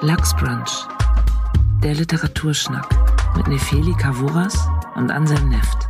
Lachsbrunch, der Literaturschnack mit Nefeli Kavuras und Anselm Neft.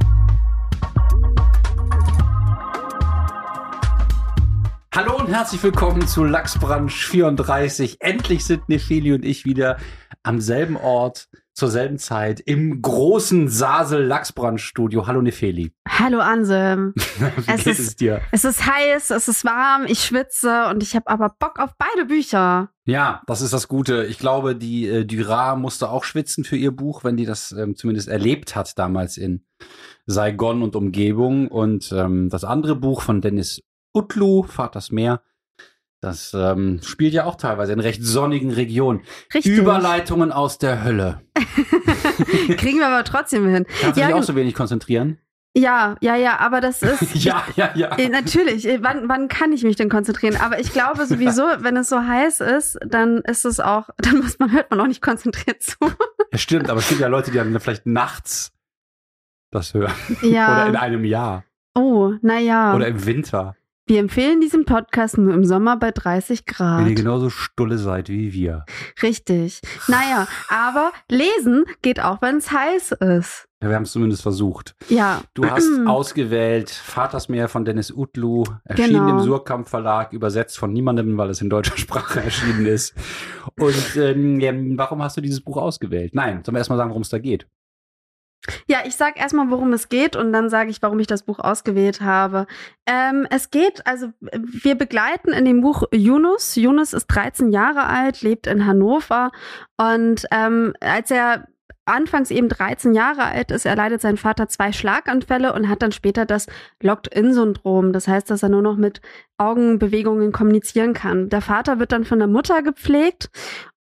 Hallo und herzlich willkommen zu Lachsbrunch 34. Endlich sind Nefeli und ich wieder am selben Ort, zur selben Zeit, im großen Sasel Lachsbrunch Studio. Hallo Nefeli. Hallo Anselm. Wie Es geht ist- es dir? Es ist heiß, es ist warm, ich schwitze und ich habe aber Bock auf beide Bücher. Ja, das ist das Gute. Ich glaube, die äh, Dürer musste auch schwitzen für ihr Buch, wenn die das ähm, zumindest erlebt hat damals in Saigon und Umgebung. Und ähm, das andere Buch von Dennis Utlu, Vaters Meer, das ähm, spielt ja auch teilweise in recht sonnigen Regionen. Richtig. Überleitungen aus der Hölle. Kriegen wir aber trotzdem hin. Kannst du Ja, dich auch gen- so wenig konzentrieren? Ja, ja, ja, aber das ist. ja, ja, ja. Äh, Natürlich, äh, wann, wann kann ich mich denn konzentrieren? Aber ich glaube sowieso, wenn es so heiß ist, dann ist es auch, dann muss man, hört man auch nicht konzentriert zu. Ja, stimmt, aber es gibt ja Leute, die dann vielleicht nachts das hören. Ja. Oder in einem Jahr. oh, naja. Oder im Winter. Wir empfehlen diesen Podcast nur im Sommer bei 30 Wenn Grad. ihr genauso stulle seid wie wir. Richtig. Naja, aber lesen geht auch, wenn es heiß ist. Ja, wir haben es zumindest versucht. Ja. Du hast ausgewählt Vatersmeer von Dennis Utlu, erschienen Genau. im Surkamp Verlag, übersetzt von niemandem, weil es in deutscher Sprache erschienen ist. Und ähm, warum hast du dieses Buch ausgewählt? Nein, sollen wir erstmal sagen, worum es da geht? Ja, ich sag erstmal, worum es geht und dann sage ich, warum ich das Buch ausgewählt habe. Ähm, es geht, also wir begleiten in dem Buch Yunus. Yunus ist 13 Jahre alt, lebt in Hannover und ähm, als er anfangs eben 13 Jahre alt ist, erleidet sein Vater zwei Schlaganfälle und hat dann später das Locked-In-Syndrom. Das heißt, dass er nur noch mit Augenbewegungen kommunizieren kann. Der Vater wird dann von der Mutter gepflegt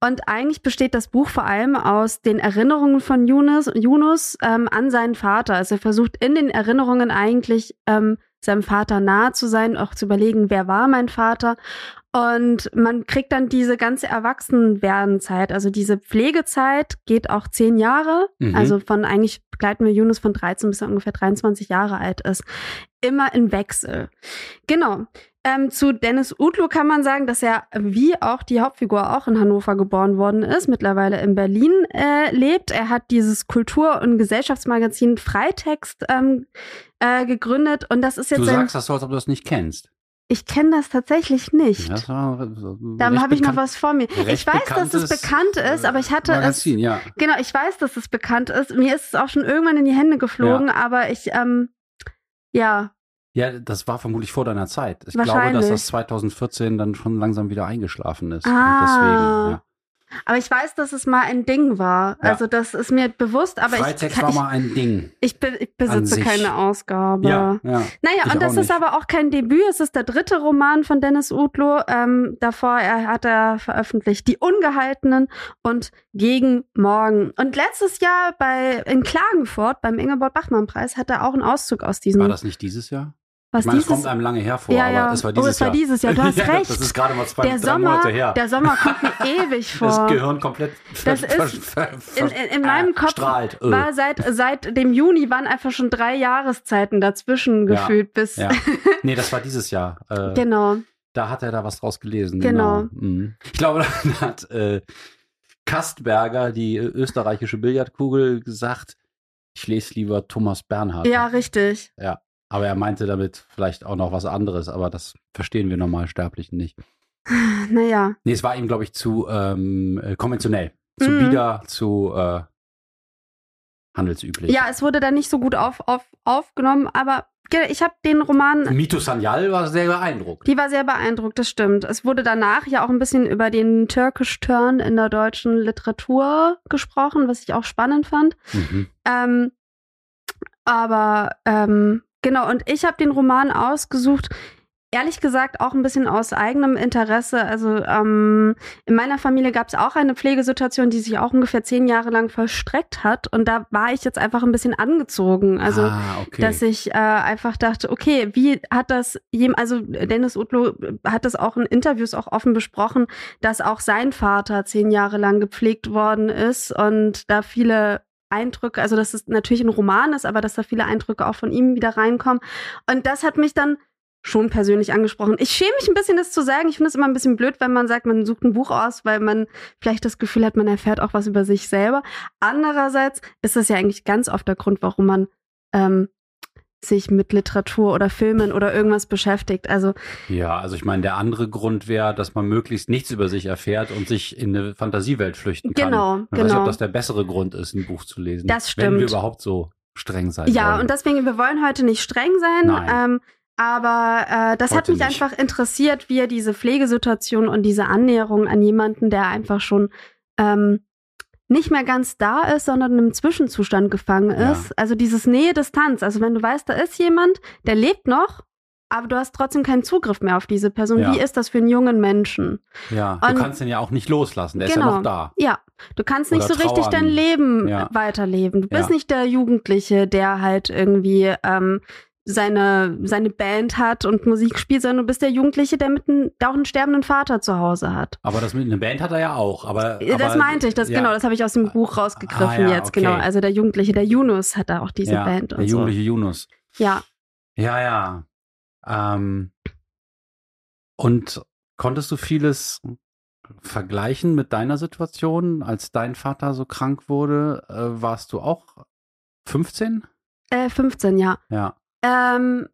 und eigentlich besteht das Buch vor allem aus den Erinnerungen von Yunus, Yunus ähm, an seinen Vater. Also er versucht in den Erinnerungen eigentlich ähm, seinem Vater nahe zu sein, auch zu überlegen, wer war mein Vater. Und man kriegt dann diese ganze Erwachsenwerdenzeit, also diese Pflegezeit geht auch zehn Jahre. Mhm. Also von eigentlich begleiten wir Yunus von 13 bis er ungefähr 23 Jahre alt ist. Immer im Wechsel. Genau. Ähm, zu Dennis Utlu kann man sagen, dass er wie auch die Hauptfigur auch in Hannover geboren worden ist, mittlerweile in Berlin äh, lebt. Er hat dieses Kultur- und Gesellschaftsmagazin Freitext ähm, äh, gegründet und das ist jetzt Du sagst das so, als ob du das nicht kennst. Ich kenne das tatsächlich nicht. Ja, das war so ein Da recht habe ich noch was vor mir. Ich weiß, dass es bekannt ist, aber ich hatte es. Magazin, ja. Genau, ich weiß, dass es bekannt ist. Mir ist es auch schon irgendwann in die Hände geflogen, aber ich, ähm, ja, Ja, das war vermutlich vor deiner Zeit. Ich glaube, dass das 2014 dann schon langsam wieder eingeschlafen ist. Ah. deswegen, ja. aber ich weiß, dass es mal ein Ding war. Ja. Also das ist mir bewusst, aber ich, Freitext kann- war ich, mal ein Ding. ich, be- ich besitze keine Ausgabe. Ja, ja. Naja, Ich und das ist aber auch kein Debüt. Es ist der dritte Roman von Dennis Utlu. Ähm, davor er hat er veröffentlicht Die Ungehaltenen und Gegen Morgen. Und letztes Jahr bei in Klagenfurt beim Ingeborg Bachmann Preis hat er auch einen Auszug aus diesem. War das nicht dieses Jahr? Was ich meine, es dieses kommt einem lange hervor, Ja, ja. aber es war Oh, dieses es war Jahr. dieses Jahr. Du hast recht. Das ist gerade mal zwei, der Sommer, Monate her. der Sommer kommt mir ewig vor. das Gehirn komplett Das ist- in, in, in meinem Kopf strahlt. Äh. war seit, seit dem Juni waren einfach schon drei Jahreszeiten dazwischen Ja, gefühlt bis. Ja. Nee, das war dieses Jahr. Äh, Genau. Da hat er da was draus gelesen. Genau. Mhm. Ich glaube, da hat äh, Kastberger, die äh, österreichische Billardkugel, gesagt, ich lese lieber Thomas Bernhard. Ja, richtig. Ja. Aber er meinte damit vielleicht auch noch was anderes, aber das verstehen wir Normalsterblichen nicht. Naja. Nee, es war ihm, glaube ich, zu ähm, äh, konventionell. Zu Mhm. bieder, zu äh, handelsüblich. Ja, es wurde dann nicht so gut auf, auf, aufgenommen, aber ich habe den Roman. Mito Sanyal war sehr beeindruckt. Die war sehr beeindruckt, das stimmt. Es wurde danach ja auch ein bisschen über den Turkish Turn in der deutschen Literatur gesprochen, was ich auch spannend fand. Mhm. Ähm, aber ähm, genau, und ich habe den Roman ausgesucht, ehrlich gesagt auch ein bisschen aus eigenem Interesse. Also ähm, in meiner Familie gab es auch eine Pflegesituation, die sich auch ungefähr zehn Jahre lang vollstreckt hat. Und da war ich jetzt einfach ein bisschen angezogen. Also ah, okay. dass ich äh, einfach dachte, okay, wie hat das jem, also Dennis Utlo hat das auch in Interviews auch offen besprochen, dass auch sein Vater zehn Jahre lang gepflegt worden ist und da viele Eindrücke, also dass es natürlich ein Roman ist, aber dass da viele Eindrücke auch von ihm wieder reinkommen. Und das hat mich dann schon persönlich angesprochen. Ich schäme mich ein bisschen, das zu sagen. Ich finde es immer ein bisschen blöd, wenn man sagt, man sucht ein Buch aus, weil man vielleicht das Gefühl hat, man erfährt auch was über sich selber. Andererseits ist das ja eigentlich ganz oft der Grund, warum man ähm, sich mit Literatur oder Filmen oder irgendwas beschäftigt. Also ja, also ich meine, der andere Grund wäre, dass man möglichst nichts über sich erfährt und sich in eine Fantasiewelt flüchten kann. Genau, ich genau. weiß nicht, ob das der bessere Grund ist, ein Buch zu lesen. Das stimmt. Wenn wir überhaupt so streng sein ja, wollen. und deswegen, wir wollen heute nicht streng sein. Nein. Ähm, aber äh, das hat Heute mich nicht. einfach interessiert, wie er diese Pflegesituation und diese Annäherung an jemanden, der einfach schon ähm, nicht mehr ganz da ist, sondern im Zwischenzustand gefangen Ja. ist. Also dieses Nähe-Distanz. Also wenn du weißt, da ist jemand, der lebt noch, aber du hast trotzdem keinen Zugriff mehr auf diese Person. Ja. Wie ist das für einen jungen Menschen? ja, und- du kannst den ja auch nicht loslassen, der ist ja Genau. noch da. Ja, du kannst nicht Oder so richtig trauern. dein Leben Ja. weiterleben. Du bist Ja. nicht der Jugendliche, der halt irgendwie ähm, seine, seine Band hat und Musik spielt, sondern du bist der Jugendliche, der, mit einem, der auch einen sterbenden Vater zu Hause hat. Aber das mit einer Band hat er ja auch. Aber, das aber, meinte ich, das ja. genau, das habe ich aus dem Buch rausgegriffen Ah, ja, jetzt, okay. genau. Also der Jugendliche, der Yunus hat da auch diese ja, Band Der und so. jugendliche Yunus. Ja, Ja, ja. Ähm, und konntest du vieles vergleichen mit deiner Situation, als dein Vater so krank wurde? Äh, warst du auch 15? äh, 15, ja. Ja. Ähm,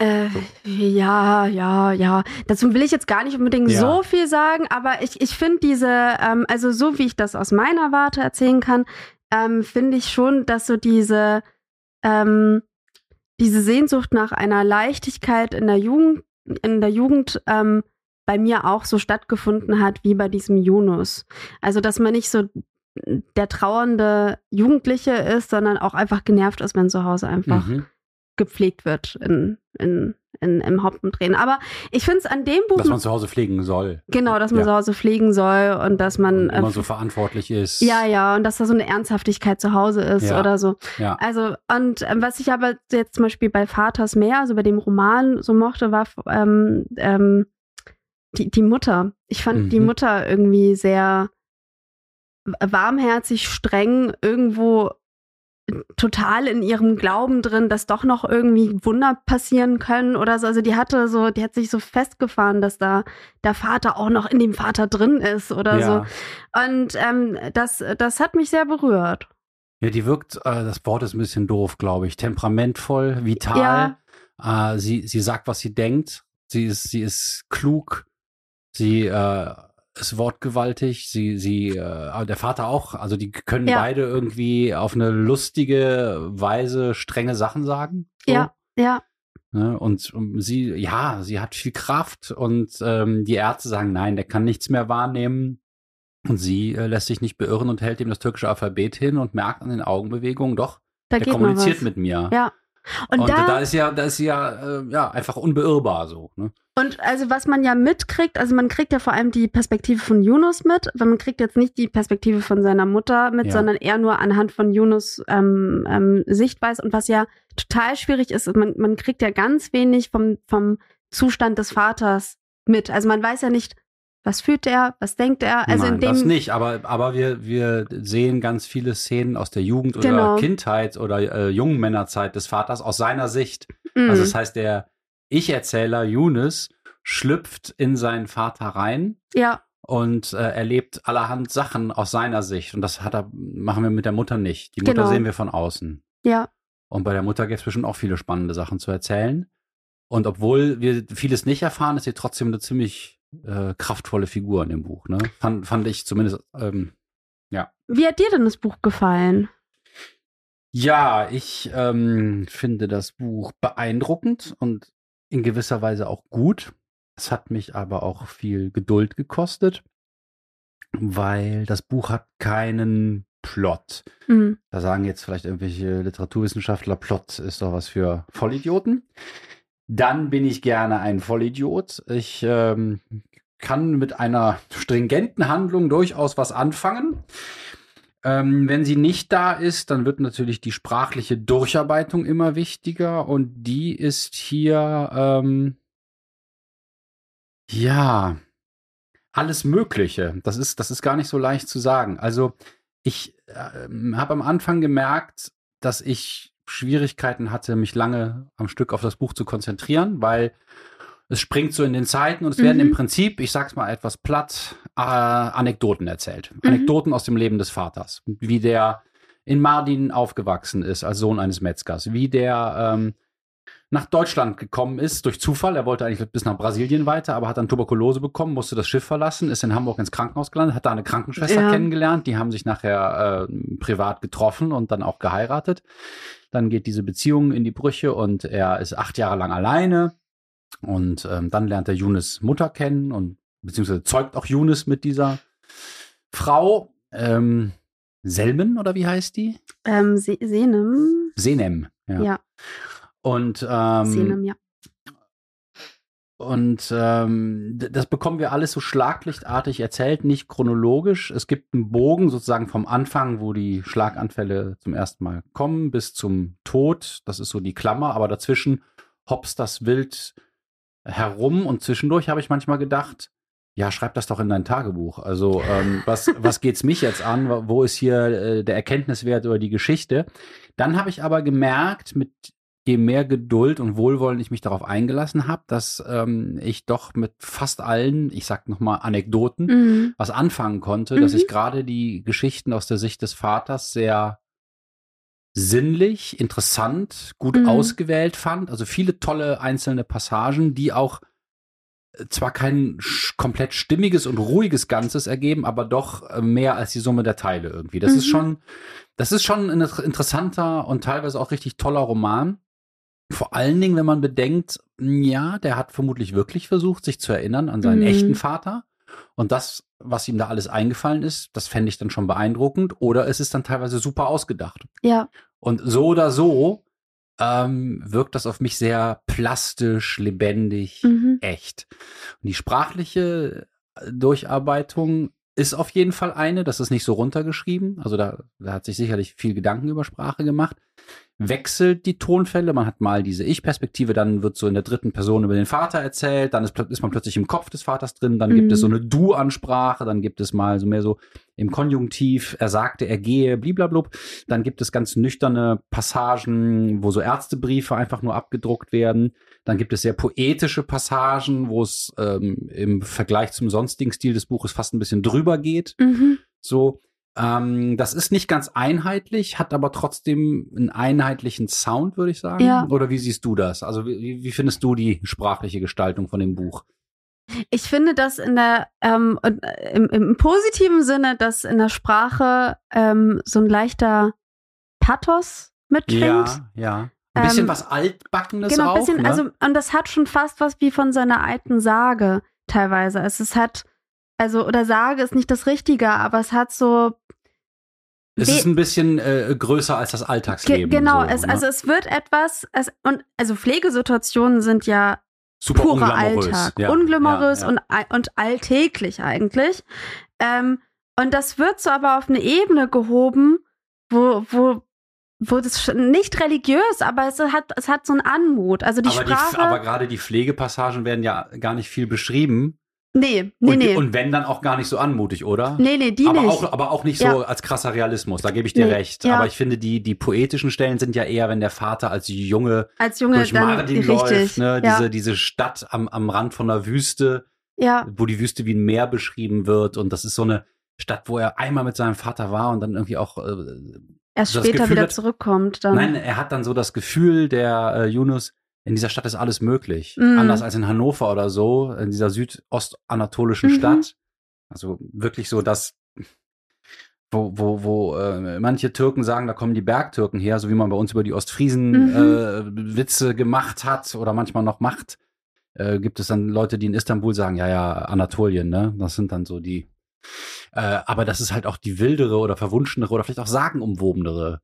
äh, ja, ja, ja. Dazu will ich jetzt gar nicht unbedingt Ja. so viel sagen, aber ich, ich finde diese, ähm, also so wie ich das aus meiner Warte erzählen kann, ähm, finde ich schon, dass so diese, ähm, diese Sehnsucht nach einer Leichtigkeit in der Jugend, in der Jugend ähm, bei mir auch so stattgefunden hat wie bei diesem Yunus. Also, dass man nicht so der trauernde Jugendliche ist, sondern auch einfach genervt ist, wenn zu Hause einfach Mhm. Gepflegt wird in, in, in, im Hauptumdrehen. Aber ich finde es an dem Buch, Dass man zu Hause pflegen soll. genau, dass man Ja. zu Hause pflegen soll und dass man, Und immer äh, so verantwortlich ist. ja, ja, und dass da so eine Ernsthaftigkeit zu Hause ist Ja. oder so. Ja. Also, und ähm, was ich aber jetzt zum Beispiel bei Vaters Meer, also bei dem Roman so mochte, war ähm, ähm, die, die Mutter. Ich fand die Mhm. Mutter irgendwie sehr warmherzig, streng, irgendwo total in ihrem Glauben drin, dass doch noch irgendwie Wunder passieren können oder so. Also die hatte so, die hat sich so festgefahren, dass da der Vater auch noch in dem Vater drin ist oder ja. so. Und ähm, das, das hat mich sehr berührt. Ja, die wirkt, äh, das Wort ist ein bisschen doof, glaube ich. Temperamentvoll, vital. Äh, sie, sie sagt, was sie denkt. Sie ist, sie ist klug. Sie äh, ist wortgewaltig. Sie, sie, äh, der Vater auch. Also die können Ja. beide irgendwie auf eine lustige Weise strenge Sachen sagen. So. Ja, ja, Ne? Und um, sie, ja, sie hat viel Kraft und ähm, die Ärzte sagen, nein, der kann nichts mehr wahrnehmen. Und sie äh, lässt sich nicht beirren und hält ihm das türkische Alphabet hin und merkt an den Augenbewegungen, doch, da der kommuniziert mit mir. Ja. Und, Und, da, da, ist ja, da ist sie ja, äh, ja einfach unbeirrbar so. Ne? Und also was man ja mitkriegt, also man kriegt ja vor allem die Perspektive von Yunus mit, weil man kriegt jetzt nicht die Perspektive von seiner Mutter mit, Ja. sondern eher nur anhand von Yunus ähm, ähm, Sichtweise. Und was ja total schwierig ist, man, man kriegt ja ganz wenig vom, vom Zustand des Vaters mit. Also man weiß ja nicht, was fühlt er, was denkt er. Also Nein, in dem das nicht, aber, aber wir, wir sehen ganz viele Szenen aus der Jugend oder Genau. Kindheit oder äh, jungen Männerzeit des Vaters aus seiner Sicht. Mhm. Also das heißt, der Ich-Erzähler Yunus schlüpft in seinen Vater rein ja, und äh, erlebt allerhand Sachen aus seiner Sicht. Und das hat er, machen wir mit der Mutter nicht. Die Mutter Genau. sehen wir von außen. ja, Und bei der Mutter gibt es bestimmt auch viele spannende Sachen zu erzählen. Und obwohl wir vieles nicht erfahren, ist sie trotzdem eine ziemlich äh, kraftvolle Figur in dem Buch. Ne? Fand, fand ich zumindest. Ähm, Wie hat dir denn das Buch gefallen? ja, ich ähm, finde das Buch beeindruckend und in gewisser Weise auch gut. Es hat mich aber auch viel Geduld gekostet, weil das Buch hat keinen Plot. Mhm. Da sagen jetzt vielleicht irgendwelche Literaturwissenschaftler, Plot ist doch was für Vollidioten. Dann bin ich gerne ein Vollidiot. Ich ähm, kann mit einer stringenten Handlung durchaus was anfangen. Ähm, wenn sie nicht da ist, dann wird natürlich die sprachliche Durcharbeitung immer wichtiger und die ist hier ähm, ja alles Mögliche. Das ist, das ist gar nicht so leicht zu sagen. Also ich ähm, habe am Anfang gemerkt, dass ich Schwierigkeiten hatte, mich lange am Stück auf das Buch zu konzentrieren, weil es springt so in den Zeiten und es werden im Mhm. Prinzip, ich sag's mal etwas platt, äh, Anekdoten erzählt. Mhm. Anekdoten aus dem Leben des Vaters. Wie der in Mardin aufgewachsen ist als Sohn eines Metzgers. Wie der ähm, nach Deutschland gekommen ist durch Zufall. Er wollte eigentlich bis nach Brasilien weiter, aber hat dann Tuberkulose bekommen, musste das Schiff verlassen, ist in Hamburg ins Krankenhaus gelandet, hat da eine Krankenschwester Ja. kennengelernt. Die haben sich nachher äh, privat getroffen und dann auch geheiratet. Dann geht diese Beziehung in die Brüche und er ist acht Jahre lang alleine. Und ähm, dann lernt er Yunis Mutter kennen und beziehungsweise zeugt auch Yunis mit dieser Frau. Ähm, Selmen oder wie heißt die? Ähm, Se Senem. Senem. Ja. Ja, Und ähm, Senem, ja. Und ähm, das bekommen wir alles so schlaglichtartig erzählt, nicht chronologisch. Es gibt einen Bogen sozusagen vom Anfang, wo die Schlaganfälle zum ersten Mal kommen, bis zum Tod. Das ist so die Klammer, aber dazwischen hops das wild herum und zwischendurch habe ich manchmal gedacht, ja, schreib das doch in dein Tagebuch. Also, ähm, was, was geht's mich jetzt an? Wo ist hier äh, der Erkenntniswert über die Geschichte? Dann habe ich aber gemerkt, mit je mehr Geduld und Wohlwollen ich mich darauf eingelassen habe, dass ähm, ich doch mit fast allen, ich sag nochmal Anekdoten, Mhm. was anfangen konnte, dass Mhm. ich gerade die Geschichten aus der Sicht des Vaters sehr sinnlich, interessant, gut Mhm. ausgewählt fand. Also viele tolle einzelne Passagen, die auch äh, zwar kein komplett stimmiges und ruhiges Ganzes ergeben, aber doch äh, mehr als die Summe der Teile irgendwie. Das ist Mhm. schon, das ist schon ein interessanter und teilweise auch richtig toller Roman. Vor allen Dingen, wenn man bedenkt, ja, der hat vermutlich wirklich versucht, sich zu erinnern an seinen Mhm. echten Vater. Und das, was ihm da alles eingefallen ist, das fände ich dann schon beeindruckend. Oder es ist dann teilweise super ausgedacht. Ja, Und so oder so ähm, wirkt das auf mich sehr plastisch, lebendig, mhm. echt. Und die sprachliche äh, Durcharbeitung ist auf jeden Fall eine, das ist nicht so runtergeschrieben. Also da, da hat sich sicherlich viel Gedanken über Sprache gemacht. Wechselt die Tonfälle, man hat mal diese Ich-Perspektive, dann wird so in der dritten Person über den Vater erzählt, dann ist, ist man plötzlich im Kopf des Vaters drin, dann gibt es so Mhm. eine Du-Ansprache, dann gibt es mal so mehr so im Konjunktiv, er sagte, er gehe, bliblablub. Dann gibt es ganz nüchterne Passagen, wo so Ärztebriefe einfach nur abgedruckt werden. Dann gibt es sehr poetische Passagen, wo es ähm, im Vergleich zum sonstigen Stil des Buches fast ein bisschen drüber geht. Mhm. So, ähm, das ist nicht ganz einheitlich, hat aber trotzdem einen einheitlichen Sound, würde ich sagen. Ja. Oder wie siehst du das? Also wie, wie findest du die sprachliche Gestaltung von dem Buch? Ich finde das in der ähm, äh, im, im positiven Sinne, dass in der Sprache ähm, so ein leichter Pathos mitschwingt. Ja, ja. Ein bisschen Ähm, was Altbackenes genau, ein bisschen, ne? also und das hat schon fast was wie von seiner alten Sage teilweise. Es ist hat also oder Sage ist nicht das Richtige, aber es hat so es ist ein bisschen äh, größer als das Ge Alltagsleben. genau, so, es, ne? also es wird etwas, es, und also Pflegesituationen sind ja Super purer. Alltag, Ja, unglamourös ja, ja. Und, und alltäglich eigentlich. Ähm, und das wird so aber auf eine Ebene gehoben, wo, wo, wo das nicht religiös, aber es hat, es hat so einen Anmut. Also die aber, Sprache. die, aber gerade die Pflegepassagen werden ja gar nicht viel beschrieben. Nee, nee, und, nee. und wenn dann auch gar nicht so anmutig, oder? nee, nee, die aber, nicht. Auch, aber auch nicht so Ja. als krasser Realismus, da gebe ich dir Nee, recht. ja. Aber ich finde, die, die poetischen Stellen sind ja eher, wenn der Vater als Junge Als Junge durch Mardin läuft, ne? ja, diese, diese Stadt am, am Rand von der Wüste, wo die Wüste wie ein Meer beschrieben wird. Und das ist so eine Stadt, wo er einmal mit seinem Vater war und dann irgendwie auch äh, erst das später Gefühl wieder hat- zurückkommt. Dann. Nein, er hat dann so das Gefühl, der äh, Yunus, in dieser Stadt ist alles möglich. Mm. Anders als in Hannover oder so, in dieser südostanatolischen Mhm. Stadt. Also wirklich so, dass wo, wo, wo äh, manche Türken sagen, da kommen die Bergtürken her, so wie man bei uns über die Ostfriesen Mhm. äh, Witze gemacht hat oder manchmal noch macht. Äh, gibt es dann Leute, die in Istanbul sagen, ja, ja, Anatolien, ne? Das sind dann so die. Äh, aber das ist halt auch die wildere oder verwunschenere oder vielleicht auch sagenumwobenere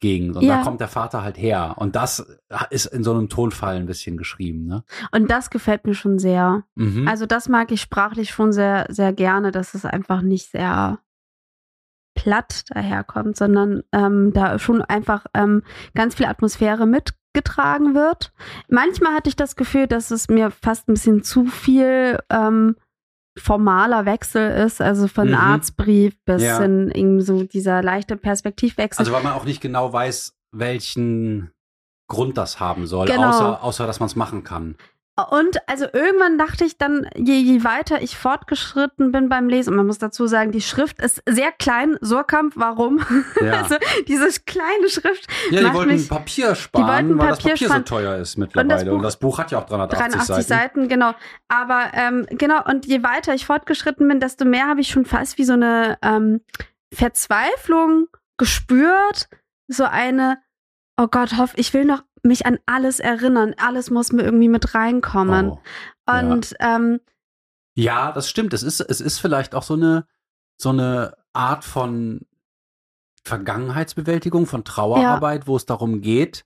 Gegend. Und Ja. da kommt der Vater halt her. Und das ist in so einem Tonfall ein bisschen geschrieben, ne? Und das gefällt mir schon sehr. Mhm. Also das mag ich sprachlich schon sehr, sehr gerne, dass es einfach nicht sehr platt daherkommt, sondern ähm, da schon einfach ähm, ganz viel Atmosphäre mitgetragen wird. Manchmal hatte ich das Gefühl, dass es mir fast ein bisschen zu viel ähm, formaler Wechsel ist, also von Mhm. Arztbrief bis Ja. hin irgendwie so dieser leichte Perspektivwechsel. also weil man auch nicht genau weiß, welchen Grund das haben soll, Genau. außer, außer dass man es machen kann. Und also irgendwann dachte ich dann, je, je weiter ich fortgeschritten bin beim Lesen, und man muss dazu sagen, die Schrift ist sehr klein. Surkamp, warum? Ja, Also diese kleine Schrift, ja die wollten mich- Papier sparen, wollten weil das Papier Papier sparen. so teuer ist mittlerweile. Und das Buch, Buch- hat ja auch 380, 83 Seiten. Seiten. genau. Aber ähm, genau, und je weiter ich fortgeschritten bin, desto mehr habe ich schon fast wie so eine ähm, Verzweiflung gespürt. So eine, oh Gott, hoff, ich will noch mich an alles erinnern. Alles muss mir irgendwie mit reinkommen. Oh. ja. Und ähm, Ja, das stimmt. Es ist, es ist vielleicht auch so eine, so eine Art von Vergangenheitsbewältigung, von Trauerarbeit, wo es darum geht,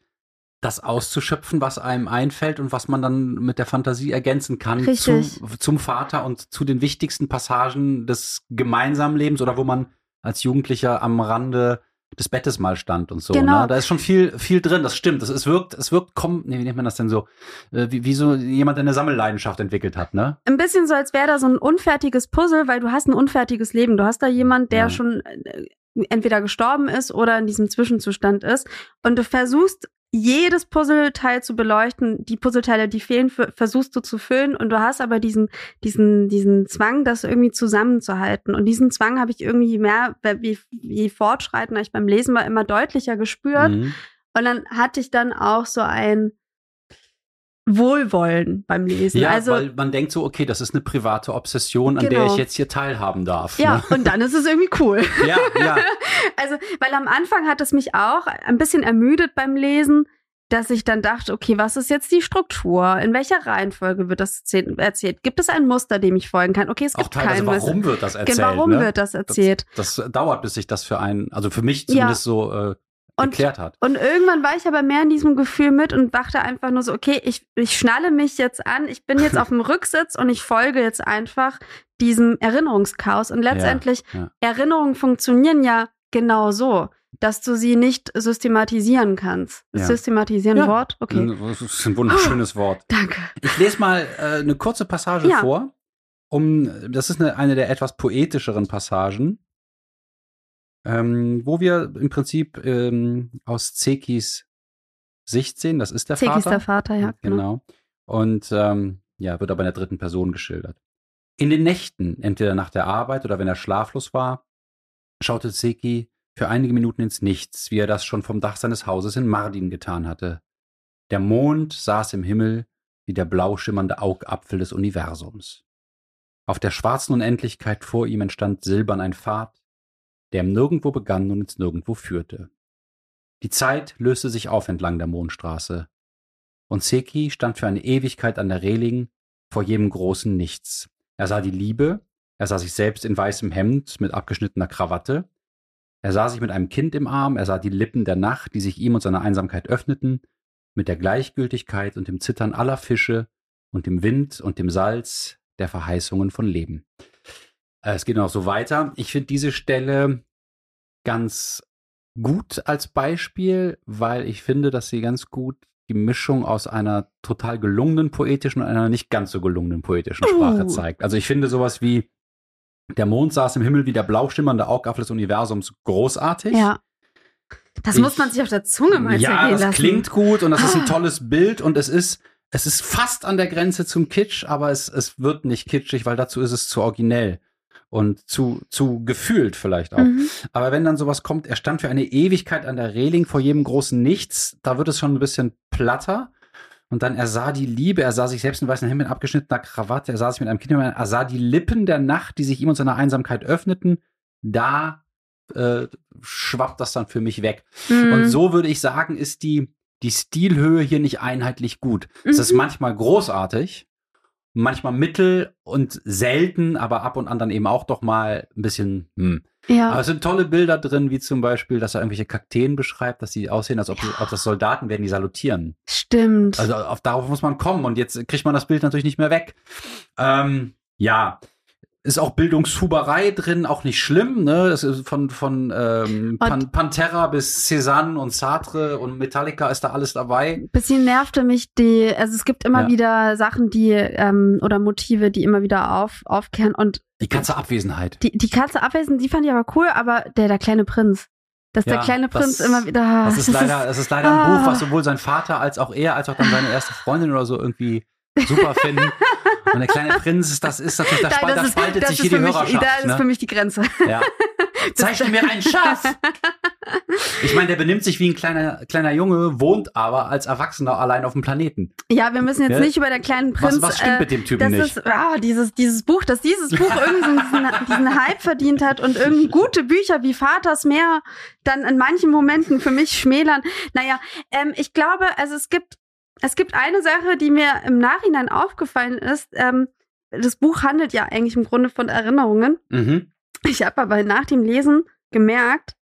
das auszuschöpfen, was einem einfällt und was man dann mit der Fantasie ergänzen kann zu, zum Vater und zu den wichtigsten Passagen des gemeinsamen Lebens oder wo man als Jugendlicher am Rande des Bettes mal stand und so. Genau. Ne? Da ist schon viel, viel drin, das stimmt. Das, es wirkt, es wirkt, komm, nee, wie nennt man das denn so? Äh, Wie, wie so jemand, der eine Sammelleidenschaft entwickelt hat, ne? ein bisschen so, als wäre da so ein unfertiges Puzzle, weil du hast ein unfertiges Leben. Du hast da jemand, der Ja. schon äh, entweder gestorben ist oder in diesem Zwischenzustand ist. Und du versuchst, jedes Puzzleteil zu beleuchten. Die Puzzleteile, die fehlen, versuchst du zu füllen. Und du hast aber diesen, diesen, diesen Zwang, das irgendwie zusammenzuhalten. Und diesen Zwang habe ich irgendwie je mehr, wie, wie fortschreitender ich beim Lesen war, immer deutlicher gespürt. Mhm. Und dann hatte ich dann auch so ein Wohlwollen beim Lesen. Ja, also, weil man denkt so, okay, das ist eine private Obsession, an der Genau. ich jetzt hier teilhaben darf. Ja, Ne? und dann ist es irgendwie cool. ja, ja. Also, weil am Anfang hat es mich auch ein bisschen ermüdet beim Lesen, dass ich dann dachte, okay, was ist jetzt die Struktur? In welcher Reihenfolge wird das erzählt? erzählt? Gibt es ein Muster, dem ich folgen kann? Okay, es Auch gibt kein Muster. warum wird das erzählt? Genau, warum ne? wird das erzählt? Das, das dauert, bis sich das für einen, also für mich Ja. zumindest so äh, Und- erklärt hat. Und irgendwann war ich aber mehr in diesem Gefühl mit und dachte einfach nur so, okay, ich, ich schnalle mich jetzt an, ich bin jetzt auf dem Rücksitz und ich folge jetzt einfach diesem Erinnerungschaos. Und letztendlich, ja. Erinnerungen funktionieren ja genau so, dass du sie nicht systematisieren kannst. Ja. Systematisieren Ja. Wort? Okay. Das ist ein wunderschönes Wort. Danke. Ich lese mal äh, eine kurze Passage Ja. vor. Um, das ist eine, eine der etwas poetischeren Passagen, ähm, wo wir im Prinzip ähm, aus Zekis Sicht sehen. Das ist der Zeki ist Vater. der Vater, ja. Genau. Genau. Und ähm, ja, wird aber in der dritten Person geschildert. In den Nächten, entweder nach der Arbeit oder wenn er schlaflos war, schaute Seki für einige Minuten ins Nichts, wie er das schon vom Dach seines Hauses in Mardin getan hatte. Der Mond saß im Himmel wie der blau schimmernde Augapfel des Universums. Auf der schwarzen Unendlichkeit vor ihm entstand silbern ein Pfad, der im Nirgendwo begann und ins Nirgendwo führte. Die Zeit löste sich auf entlang der Mondstraße, und Seki stand für eine Ewigkeit an der Reling vor jedem großen Nichts. Er sah die Liebe, er sah sich selbst in weißem Hemd mit abgeschnittener Krawatte, er sah sich mit einem Kind im Arm, er sah die Lippen der Nacht, die sich ihm und seiner Einsamkeit öffneten, mit der Gleichgültigkeit und dem Zittern aller Fische und dem Wind und dem Salz der Verheißungen von Leben. Äh, Es geht noch so weiter. Ich finde diese Stelle ganz gut als Beispiel, weil ich finde, dass sie ganz gut die Mischung aus einer total gelungenen poetischen und einer nicht ganz so gelungenen poetischen Sprache Uh. zeigt. Also ich finde sowas wie der Mond saß im Himmel wie der blau schimmernde Augapfel des Universums großartig. Ja. Das Ich- muss man sich auf der Zunge mal Ja, zergehen das lassen. klingt gut und das ist ein Ah. tolles Bild und es ist, es ist fast an der Grenze zum Kitsch, aber es, es wird nicht kitschig, weil dazu ist es zu originell und zu, zu gefühlt vielleicht auch. Mhm. Aber wenn dann sowas kommt, er stand für eine Ewigkeit an der Reling vor jedem großen Nichts, da wird es schon ein bisschen platter. Und dann er sah die Liebe, er sah sich selbst in weißen Hemd mit abgeschnittener Krawatte, er sah sich mit einem Kind, er sah die Lippen der Nacht, die sich ihm und seiner Einsamkeit öffneten. Da äh, schwappt das dann für mich weg. Mhm. Und so würde ich sagen, ist die, die Stilhöhe hier nicht einheitlich gut. Es ist Mhm. manchmal großartig, manchmal mittel und selten, aber ab und an dann eben auch doch mal ein bisschen, hm. Ja. Aber es sind tolle Bilder drin, wie zum Beispiel, dass er irgendwelche Kakteen beschreibt, dass sie aussehen, als ob, ob das Soldaten werden, die salutieren. Stimmt. Also auf, darauf muss man kommen und jetzt kriegt man das Bild natürlich nicht mehr weg. Ähm, ja, ist auch Bildungshuberei drin, auch nicht schlimm, ne? Das ist von, von ähm, Pan Pantera bis Cézanne und Sartre und Metallica ist da alles dabei. bisschen nervte mich die, also es gibt immer Ja. wieder Sachen, die ähm, oder Motive, die immer wieder auf, aufkehren und Die ganze Abwesenheit. die, die Katze abwesend, die fand ich aber cool, aber der, der kleine Prinz, Dass Ja, der kleine Prinz das- immer wieder. Das ist leider, das ist leider ein ah. Buch, was sowohl sein Vater als auch er, als auch dann seine erste Freundin oder so irgendwie super finden. Und der kleine Prinz, ist, das ist natürlich, da, Nein, spalt, da das ist- spaltet das sich ist hier die mich, Hörerschaft. Da ist ne? für mich die Grenze. Ja. Zeichne mir ein Schaf! Ich meine, der benimmt sich wie ein kleiner, kleiner Junge, wohnt aber als Erwachsener allein auf dem Planeten. Ja, wir müssen jetzt Ja. nicht über den kleinen Prinz. Was, was stimmt äh, mit dem Typen nicht? ist, ah, dieses, dieses Buch, dass dieses Buch irgendwie diesen, diesen Hype verdient hat und irgendwie gute Bücher wie Vaters Meer dann in manchen Momenten für mich schmälern. Naja, ähm, ich glaube, also es gibt, es gibt eine Sache, die mir im Nachhinein aufgefallen ist. Ähm, das Buch handelt ja eigentlich im Grunde von Erinnerungen. Mhm. Ich habe aber nach dem Lesen gemerkt,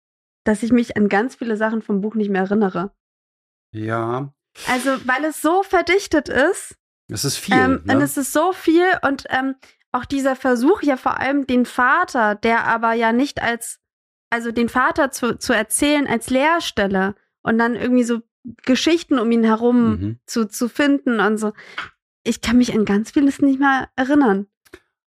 dass ich mich an ganz viele Sachen vom Buch nicht mehr erinnere. Ja, Also, weil es so verdichtet ist, das ist viel. ähm, ne? und es ist so viel und ähm, auch dieser Versuch ja vor allem den Vater, der aber ja nicht als, also den Vater zu, zu erzählen als Lehrstelle und dann irgendwie so Geschichten um ihn herum mhm. zu, zu finden und so. Ich kann mich an ganz vieles nicht mehr erinnern.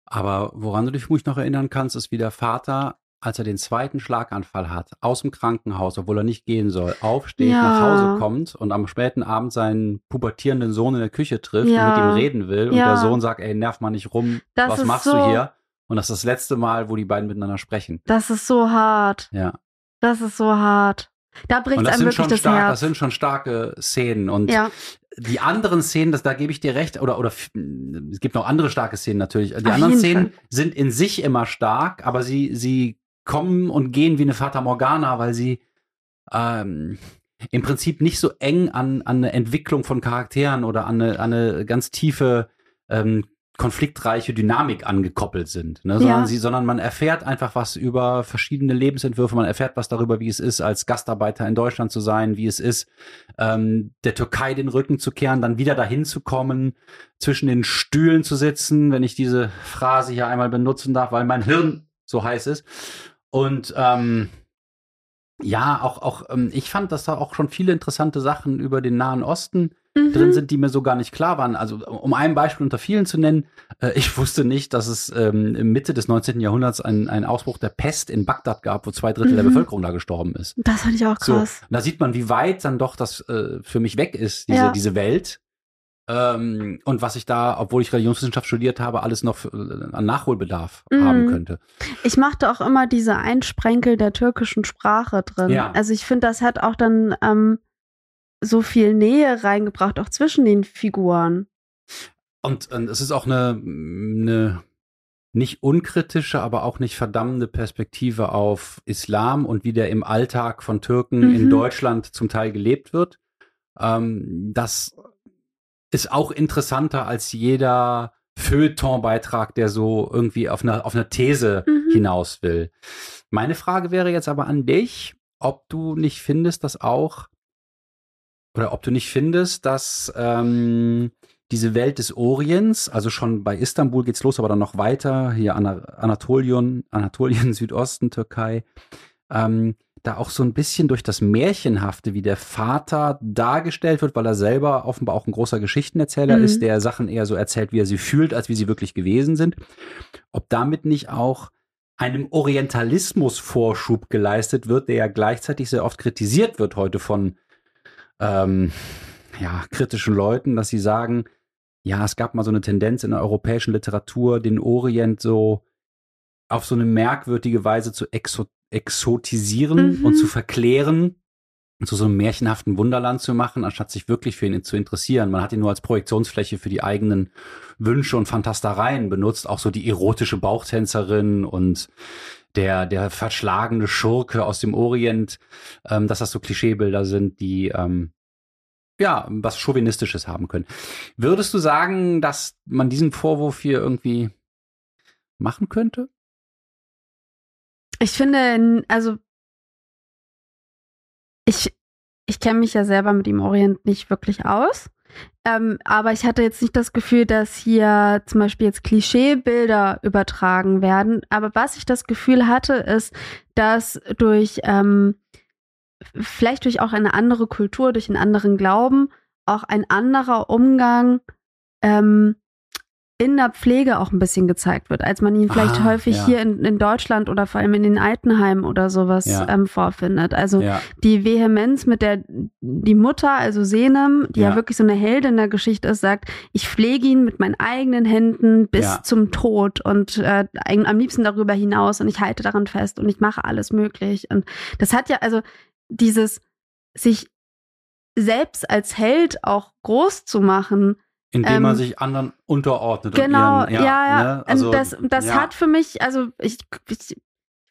Aber woran du dich ruhig noch erinnern kannst, ist, wie der Vater, als er den zweiten Schlaganfall hat, aus dem Krankenhaus, obwohl er nicht gehen soll, aufsteht, Ja. nach Hause kommt und am späten Abend seinen pubertierenden Sohn in der Küche trifft Ja. und mit ihm reden will. Und Ja. der Sohn sagt, ey, nerv mal nicht rum, Das was machst so- du hier? Und das ist das letzte Mal, wo die beiden miteinander sprechen. Das ist so hart. Ja. Das ist so hart. Da bricht einem sind, wirklich schon das stark, Herz. das sind schon starke Szenen. Und ja. die anderen Szenen, das, da gebe ich dir recht, oder, oder es gibt noch andere starke Szenen natürlich. Die Auf anderen Szenen Fall. sind in sich immer stark, aber sie, sie kommen und gehen wie eine Fata Morgana, weil sie ähm, im Prinzip nicht so eng an, an eine Entwicklung von Charakteren oder an eine, an eine ganz tiefe ähm, konfliktreiche Dynamik angekoppelt sind, ne? sondern, Ja. sie, sondern man erfährt einfach was über verschiedene Lebensentwürfe, man erfährt was darüber, wie es ist, als Gastarbeiter in Deutschland zu sein, wie es ist, ähm, der Türkei den Rücken zu kehren, dann wieder dahin zu kommen, zwischen den Stühlen zu sitzen, wenn ich diese Phrase hier einmal benutzen darf, weil mein Hirn so heiß ist. Und ähm, ja, auch, auch ähm, ich fand, dass da auch schon viele interessante Sachen über den Nahen Osten Mhm. drin sind, die mir so gar nicht klar waren. Also um ein Beispiel unter vielen zu nennen, äh, ich wusste nicht, dass es ähm, Mitte des 19. Jahrhunderts einen, einen Ausbruch der Pest in Bagdad gab, wo zwei Drittel der Mhm. Bevölkerung da gestorben ist. Das fand ich auch So, krass. da sieht man, wie weit dann doch das äh, für mich weg ist, diese, Ja. diese Welt. Ähm, und was ich da, obwohl ich Religionswissenschaft studiert habe, alles noch äh, an Nachholbedarf Mhm. haben könnte. Ich machte auch immer diese Einsprenkel der türkischen Sprache drin. Ja. Also ich finde, das hat auch dann ähm, so viel Nähe reingebracht, auch zwischen den Figuren. Und, und es ist auch eine, eine nicht unkritische, aber auch nicht verdammende Perspektive auf Islam und wie der im Alltag von Türken in Mhm. Deutschland zum Teil gelebt wird. Ähm, das ist auch interessanter als jeder Feuilleton-Beitrag, der so irgendwie auf einer auf eine These Mhm. hinaus will. Meine Frage wäre jetzt aber an dich, ob du nicht findest, dass auch oder ob du nicht findest, dass ähm, diese Welt des Orients, also schon bei Istanbul geht's los, aber dann noch weiter, hier Ana Anatolien, Anatolien, Südosten, Türkei, ähm, da auch so ein bisschen durch das Märchenhafte, wie der Vater dargestellt wird, weil er selber offenbar auch ein großer Geschichtenerzähler Mhm. ist, der Sachen eher so erzählt, wie er sie fühlt, als wie sie wirklich gewesen sind. Ob damit nicht auch einem Orientalismus-Vorschub geleistet wird, der ja gleichzeitig sehr oft kritisiert wird heute von ähm, ja, kritischen Leuten, dass sie sagen, ja, es gab mal so eine Tendenz in der europäischen Literatur, den Orient so auf so eine merkwürdige Weise zu exo exotisieren Mhm. und zu verklären und zu so einem märchenhaften Wunderland zu machen, anstatt sich wirklich für ihn zu interessieren. Man hat ihn nur als Projektionsfläche für die eigenen Wünsche und Fantastereien benutzt, auch so die erotische Bauchtänzerin und der, der verschlagene Schurke aus dem Orient, ähm, dass das so Klischeebilder sind, die ähm, ja was Chauvinistisches haben können. Würdest du sagen, dass man diesen Vorwurf hier irgendwie machen könnte? Ich finde, also ich, ich kenne mich ja selber mit dem Orient nicht wirklich aus. Ähm, aber ich hatte jetzt nicht das Gefühl, dass hier zum Beispiel jetzt Klischeebilder übertragen werden. Aber was ich das Gefühl hatte, ist, dass durch ähm, vielleicht durch auch eine andere Kultur, durch einen anderen Glauben, auch ein anderer Umgang ähm, in der Pflege auch ein bisschen gezeigt wird, als man ihn vielleicht Ah, häufig ja. hier in, in Deutschland oder vor allem in den Altenheimen oder sowas Ja. ähm, vorfindet. Also Ja, die Vehemenz, mit der die Mutter, also Senem, die ja. Wirklich so eine Heldin der Geschichte ist, sagt, ich pflege ihn mit meinen eigenen Händen bis zum Tod und äh, am liebsten darüber hinaus und ich halte daran fest und ich mache alles möglich. Und das hat ja, also dieses sich selbst als Held auch groß zu machen, indem Ähm, man sich anderen unterordnet. und Genau, ihren, ja, ja. Ne? Also, und das das ja. hat für mich, also ich, ich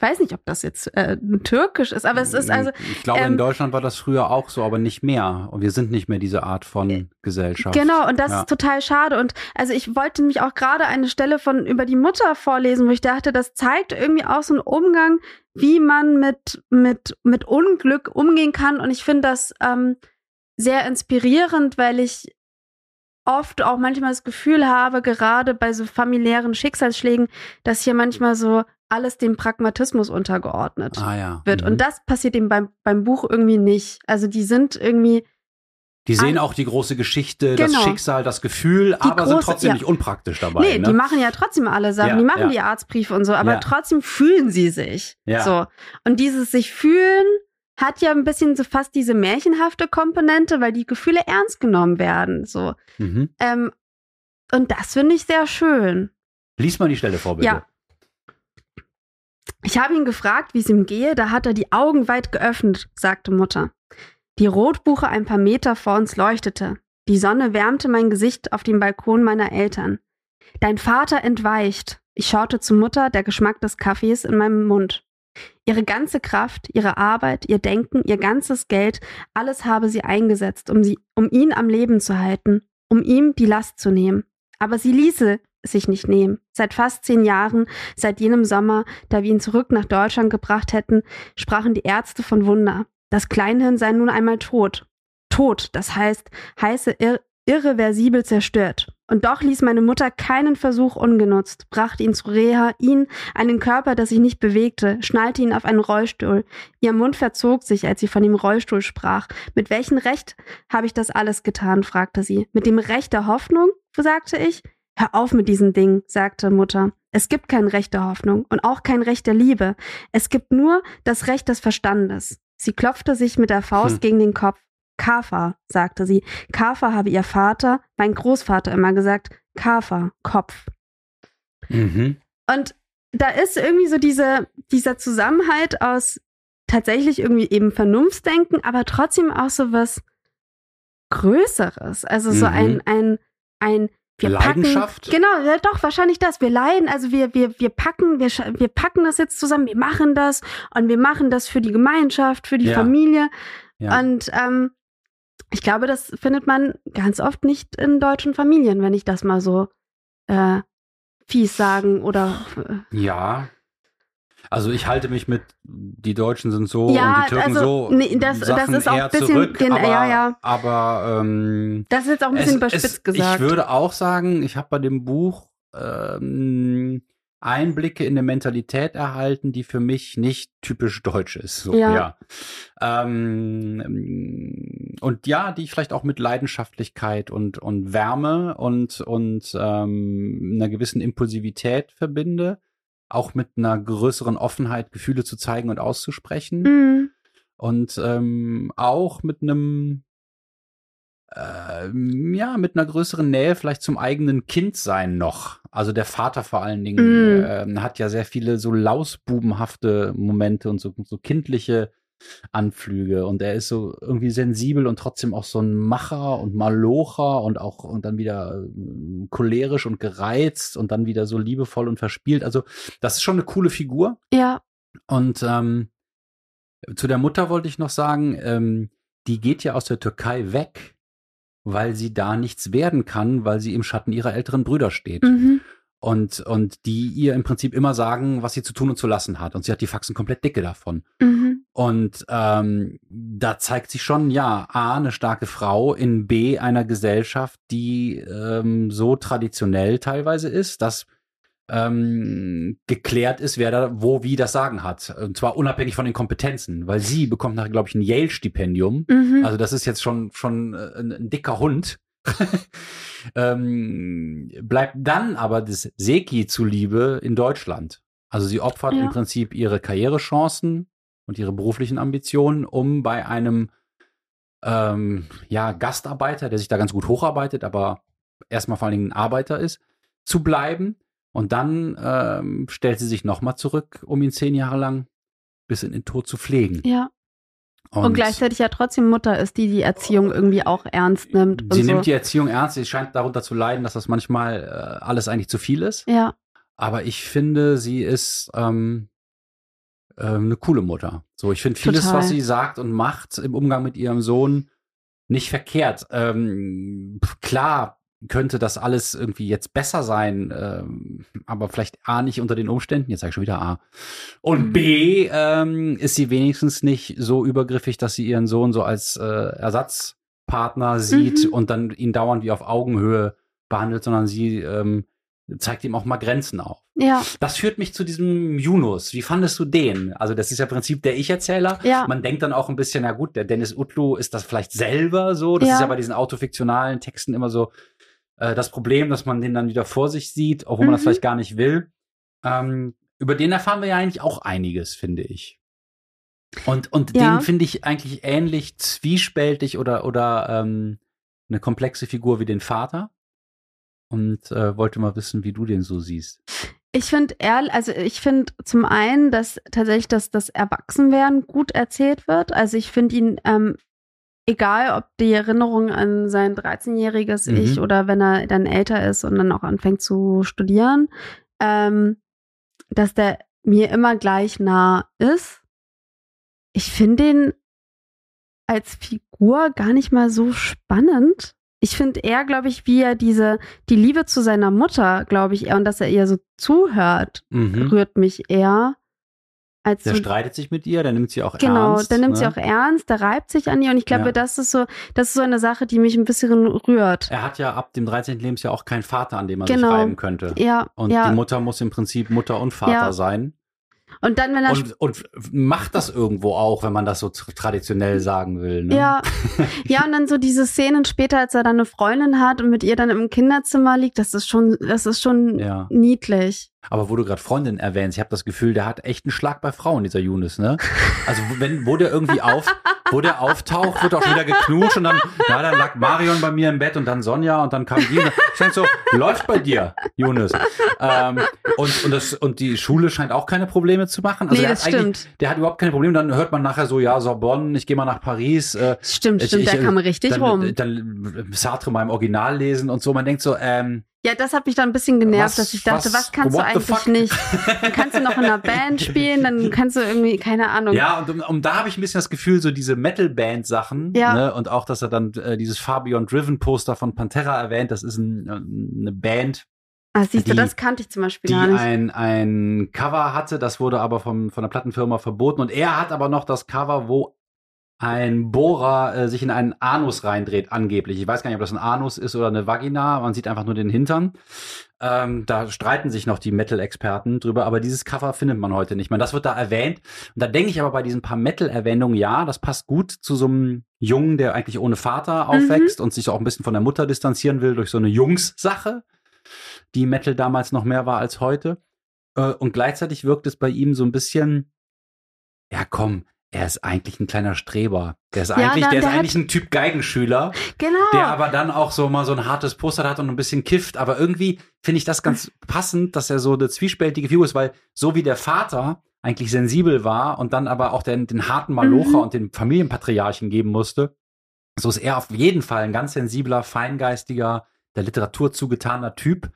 weiß nicht, ob das jetzt äh, türkisch ist, aber es ist also, Ich glaube, ähm, in Deutschland war das früher auch so, aber nicht mehr. Und wir sind nicht mehr diese Art von Gesellschaft. Genau, und das Ja. ist total schade. Und also ich wollte nämlich auch gerade eine Stelle von über die Mutter vorlesen, wo ich dachte, das zeigt irgendwie auch so einen Umgang, wie man mit, mit, mit Unglück umgehen kann. Und ich finde das ähm, sehr inspirierend, weil ich oft auch manchmal das Gefühl habe, gerade bei so familiären Schicksalsschlägen, dass hier manchmal so alles dem Pragmatismus untergeordnet Ah ja. wird. Mhm. Und das passiert eben beim, beim Buch irgendwie nicht. Also die sind irgendwie Die sehen auch die große Geschichte, das Genau. Schicksal, das Gefühl, aber sind große- trotzdem ja. nicht unpraktisch dabei. Nee, ne? die machen ja trotzdem alle Sachen. Ja, die machen die Arztbriefe und so, aber trotzdem fühlen sie sich. Ja. So. Und dieses sich fühlen hat ja ein bisschen so fast diese märchenhafte Komponente, weil die Gefühle ernst genommen werden. So. mhm. Ähm, und das finde ich sehr schön. Lies mal die Stelle vor, bitte. Ja. Ich habe ihn gefragt, wie es ihm gehe, da hat er die Augen weit geöffnet, sagte Mutter. Die Rotbuche ein paar Meter vor uns leuchtete. Die Sonne wärmte mein Gesicht auf dem Balkon meiner Eltern. Dein Vater entweicht. Ich schaute zu Mutter, der Geschmack des Kaffees in meinem Mund. Ihre ganze Kraft, ihre Arbeit, ihr Denken, ihr ganzes Geld, alles habe sie eingesetzt, um, sie, um ihn am Leben zu halten, um ihm die Last zu nehmen. Aber sie ließe sich nicht nehmen. Seit fast zehn Jahren, seit jenem Sommer, da wir ihn zurück nach Deutschland gebracht hätten, sprachen die Ärzte von Wunder. Das Kleinhirn sei nun einmal tot. Tot, das heißt, heiße ir irreversibel zerstört. Und doch ließ meine Mutter keinen Versuch ungenutzt, brachte ihn zu Reha, ihn, einen Körper, der sich nicht bewegte, schnallte ihn auf einen Rollstuhl. Ihr Mund verzog sich, als sie von dem Rollstuhl sprach. Mit welchem Recht habe ich das alles getan? fragte sie. Mit dem Recht der Hoffnung? sagte ich. Hör auf mit diesen Dingen, sagte Mutter. Es gibt kein Recht der Hoffnung und auch kein Recht der Liebe. Es gibt nur das Recht des Verstandes. Sie klopfte sich mit der Faust Hm. gegen den Kopf. Kafa, sagte sie. Kafa habe ihr Vater, mein Großvater immer gesagt. Kafa, Kopf. Mhm. Und da ist irgendwie so diese, dieser Zusammenhalt aus tatsächlich irgendwie eben Vernunftsdenken, aber trotzdem auch so was Größeres. Also so Mhm. ein, ein, ein wir Leidenschaft? Packen, genau, ja, doch, wahrscheinlich das. Wir leiden, also wir, wir, wir packen, wir, wir packen das jetzt zusammen, wir machen das und wir machen das für die Gemeinschaft, für die Ja. Familie. Ja. Und ähm, ich glaube, das findet man ganz oft nicht in deutschen Familien, wenn ich das mal so äh, fies sagen oder äh, ja. Also ich halte mich mit, die Deutschen sind so Ja, und die Türken also, so. nee, das- das ist auch ein bisschen zurück, gen- aber, ja, ja. aber ähm, das ist jetzt auch ein bisschen überspitzt es, gesagt. Ich würde auch sagen, ich habe bei dem Buch ähm, Einblicke in eine Mentalität erhalten, die für mich nicht typisch deutsch ist. So, Ja. Ähm, und ja, die ich vielleicht auch mit Leidenschaftlichkeit und, und Wärme und, und ähm, einer gewissen Impulsivität verbinde. Auch mit einer größeren Offenheit, Gefühle zu zeigen und auszusprechen Mhm. und ähm, auch mit einem ähm, ja mit einer größeren Nähe vielleicht zum eigenen Kindsein noch. Also der Vater vor allen Dingen Mm. ähm, hat ja sehr viele so lausbubenhafte Momente und so, so kindliche Anflüge und er ist so irgendwie sensibel und trotzdem auch so ein Macher und Malocher und auch und dann wieder äh, cholerisch und gereizt und dann wieder so liebevoll und verspielt. Also das ist schon eine coole Figur. Ja, Und ähm, zu der Mutter wollte ich noch sagen, ähm, die geht ja aus der Türkei weg, weil sie da nichts werden kann, weil sie im Schatten ihrer älteren Brüder steht. mhm. Und, und die ihr im Prinzip immer sagen, was sie zu tun und zu lassen hat. Und sie hat die Faxen komplett dicke davon. Mhm. Und ähm, da zeigt sich schon, ja, A, eine starke Frau, in B, einer Gesellschaft, die ähm, so traditionell teilweise ist, dass ähm, geklärt ist, wer da wo wie das Sagen hat. Und zwar unabhängig von den Kompetenzen, weil sie bekommt nachher, glaube ich, ein Yale-Stipendium. Mhm. Also das ist jetzt schon, schon äh, ein, ein dicker Hund. ähm, bleibt dann aber das Seki zuliebe in Deutschland. Also sie opfert Ja. im Prinzip ihre Karrierechancen und ihre beruflichen Ambitionen, um bei einem ähm, ja, Gastarbeiter, der sich da ganz gut hocharbeitet, aber erstmal vor allen Dingen ein Arbeiter ist, zu bleiben. Und dann ähm, stellt sie sich nochmal zurück, um ihn zehn Jahre lang bis in den Tod zu pflegen. Ja. Und, gleichzeitig ja trotzdem Mutter ist, die die Erziehung irgendwie auch ernst nimmt. Und sie so. nimmt die Erziehung ernst. Sie scheint darunter zu leiden, dass das manchmal äh, alles eigentlich zu viel ist. Ja, Aber ich finde, sie ist ähm, ähm, eine coole Mutter. So, ich finde vieles, Total. was sie sagt und macht im Umgang mit ihrem Sohn, nicht verkehrt. Ähm, klar könnte das alles irgendwie jetzt besser sein, ähm, aber vielleicht A nicht unter den Umständen, jetzt sage ich schon wieder A. Und Mhm. B ähm, ist sie wenigstens nicht so übergriffig, dass sie ihren Sohn so als äh, Ersatzpartner sieht Mhm. und dann ihn dauernd wie auf Augenhöhe behandelt, sondern sie ähm, zeigt ihm auch mal Grenzen auf. ja, Das führt mich zu diesem Yunus. Wie fandest du den? Also das ist ja im Prinzip der Ich-Erzähler. ja. Man denkt dann auch ein bisschen, na gut, der Dennis Utlu ist das vielleicht selber so. Das Ja. ist ja bei diesen autofiktionalen Texten immer so äh, das Problem, dass man den dann wieder vor sich sieht, obwohl man das Mhm. vielleicht gar nicht will. Ähm, über den erfahren wir ja eigentlich auch einiges, finde ich. Und, und Ja. den finde ich eigentlich ähnlich zwiespältig oder, oder ähm, eine komplexe Figur wie den Vater. Und äh, wollte mal wissen, wie du den so siehst. Ich finde ehrlich, also ich finde zum einen, dass tatsächlich das, das Erwachsenwerden gut erzählt wird. Also ich finde ihn, ähm, egal ob die Erinnerung an sein 13-jähriges Mhm. Ich oder wenn er dann älter ist und dann auch anfängt zu studieren, ähm, dass der mir immer gleich nah ist. Ich finde ihn als Figur gar nicht mal so spannend. Ich finde eher, glaube ich, wie er diese, die Liebe zu seiner Mutter, glaube ich, eher, und dass er ihr so zuhört, Mhm. rührt mich eher. Als Der so, streitet sich mit ihr, der nimmt sie auch genau, ernst. der nimmt ne? sie auch ernst, der reibt sich an ihr und ich glaube, Ja. das ist so, das ist so eine Sache, die mich ein bisschen rührt. Er hat ja ab dem 13. Lebensjahr auch keinen Vater, an dem er sich Genau. reiben könnte. Ja, Und ja. die Mutter muss im Prinzip Mutter und Vater Ja. sein. Und dann, wenn er Und, und macht das irgendwo auch, wenn man das so tr- traditionell sagen will. Ne? Ja, ja, und dann so diese Szenen später, als er dann eine Freundin hat und mit ihr dann im Kinderzimmer liegt, das ist schon, das ist schon niedlich. Aber wo du gerade Freundin erwähnst, ich habe das Gefühl, der hat echt einen Schlag bei Frauen, dieser Yunus, ne? Also wenn, wo der irgendwie auf, wo der auftaucht, wird auch schon wieder geknutscht und dann, na, dann lag Marion bei mir im Bett und dann Sonja und dann kam die. Ich denke so, läuft bei dir, Yunus. Ähm, und, und, das, und die Schule scheint auch keine Probleme zu machen. Also nee, er das hat stimmt. Der hat überhaupt keine Probleme. Dann hört man nachher so, ja, Sorbonne, ich gehe mal nach Paris. Äh, Stimmt, ich- stimmt, ich, der äh, kam richtig dann, rum. Dann Sartre mal im Original lesen und so. Man denkt so, ähm, Ja, das hat mich dann ein bisschen genervt, Was- dass ich dachte, was- was, kannst du eigentlich nicht? Dann kannst du noch in einer Band spielen, dann kannst du irgendwie, keine Ahnung. ja, und, um, da habe ich ein bisschen das Gefühl, so diese Metal-Band-Sachen, Ja. ne, und auch, dass er dann äh, dieses Fabian Driven-Poster von Pantera erwähnt, das ist ein, äh, eine Band, ah, siehst du, die- das kannte ich zum Beispiel die gar nicht. ein, ein Cover hatte, das wurde aber vom, von der Plattenfirma verboten und er hat aber noch das Cover, wo ein Bohrer äh, sich in einen Anus reindreht, angeblich. Ich weiß gar nicht, ob das ein Anus ist oder eine Vagina. Man sieht einfach nur den Hintern. Ähm, da streiten sich noch die Metal-Experten drüber, aber dieses Cover findet man heute nicht. Ich meine, das wird da erwähnt. Und da denke ich aber bei diesen paar Metal-Erwähnungen, ja, das passt gut zu so einem Jungen, der eigentlich ohne Vater aufwächst und sich auch ein bisschen von der Mutter distanzieren will durch so eine Jungs-Sache, die Metal damals noch mehr war als heute. Äh, und gleichzeitig wirkt es bei ihm so ein bisschen, ja komm, er ist eigentlich ein kleiner Streber. Der ist Ja, eigentlich, da- der ist der hat- eigentlich ein Typ Geigenschüler, genau. der aber dann auch so mal so ein hartes Poster hat und ein bisschen kifft. Aber irgendwie finde ich das ganz passend, dass er so eine zwiespältige Figur ist, weil so wie der Vater eigentlich sensibel war und dann aber auch den, den harten Malocher Mhm. und den Familienpatriarchen geben musste, so ist er auf jeden Fall ein ganz sensibler, feingeistiger, der Literatur zugetaner Typ,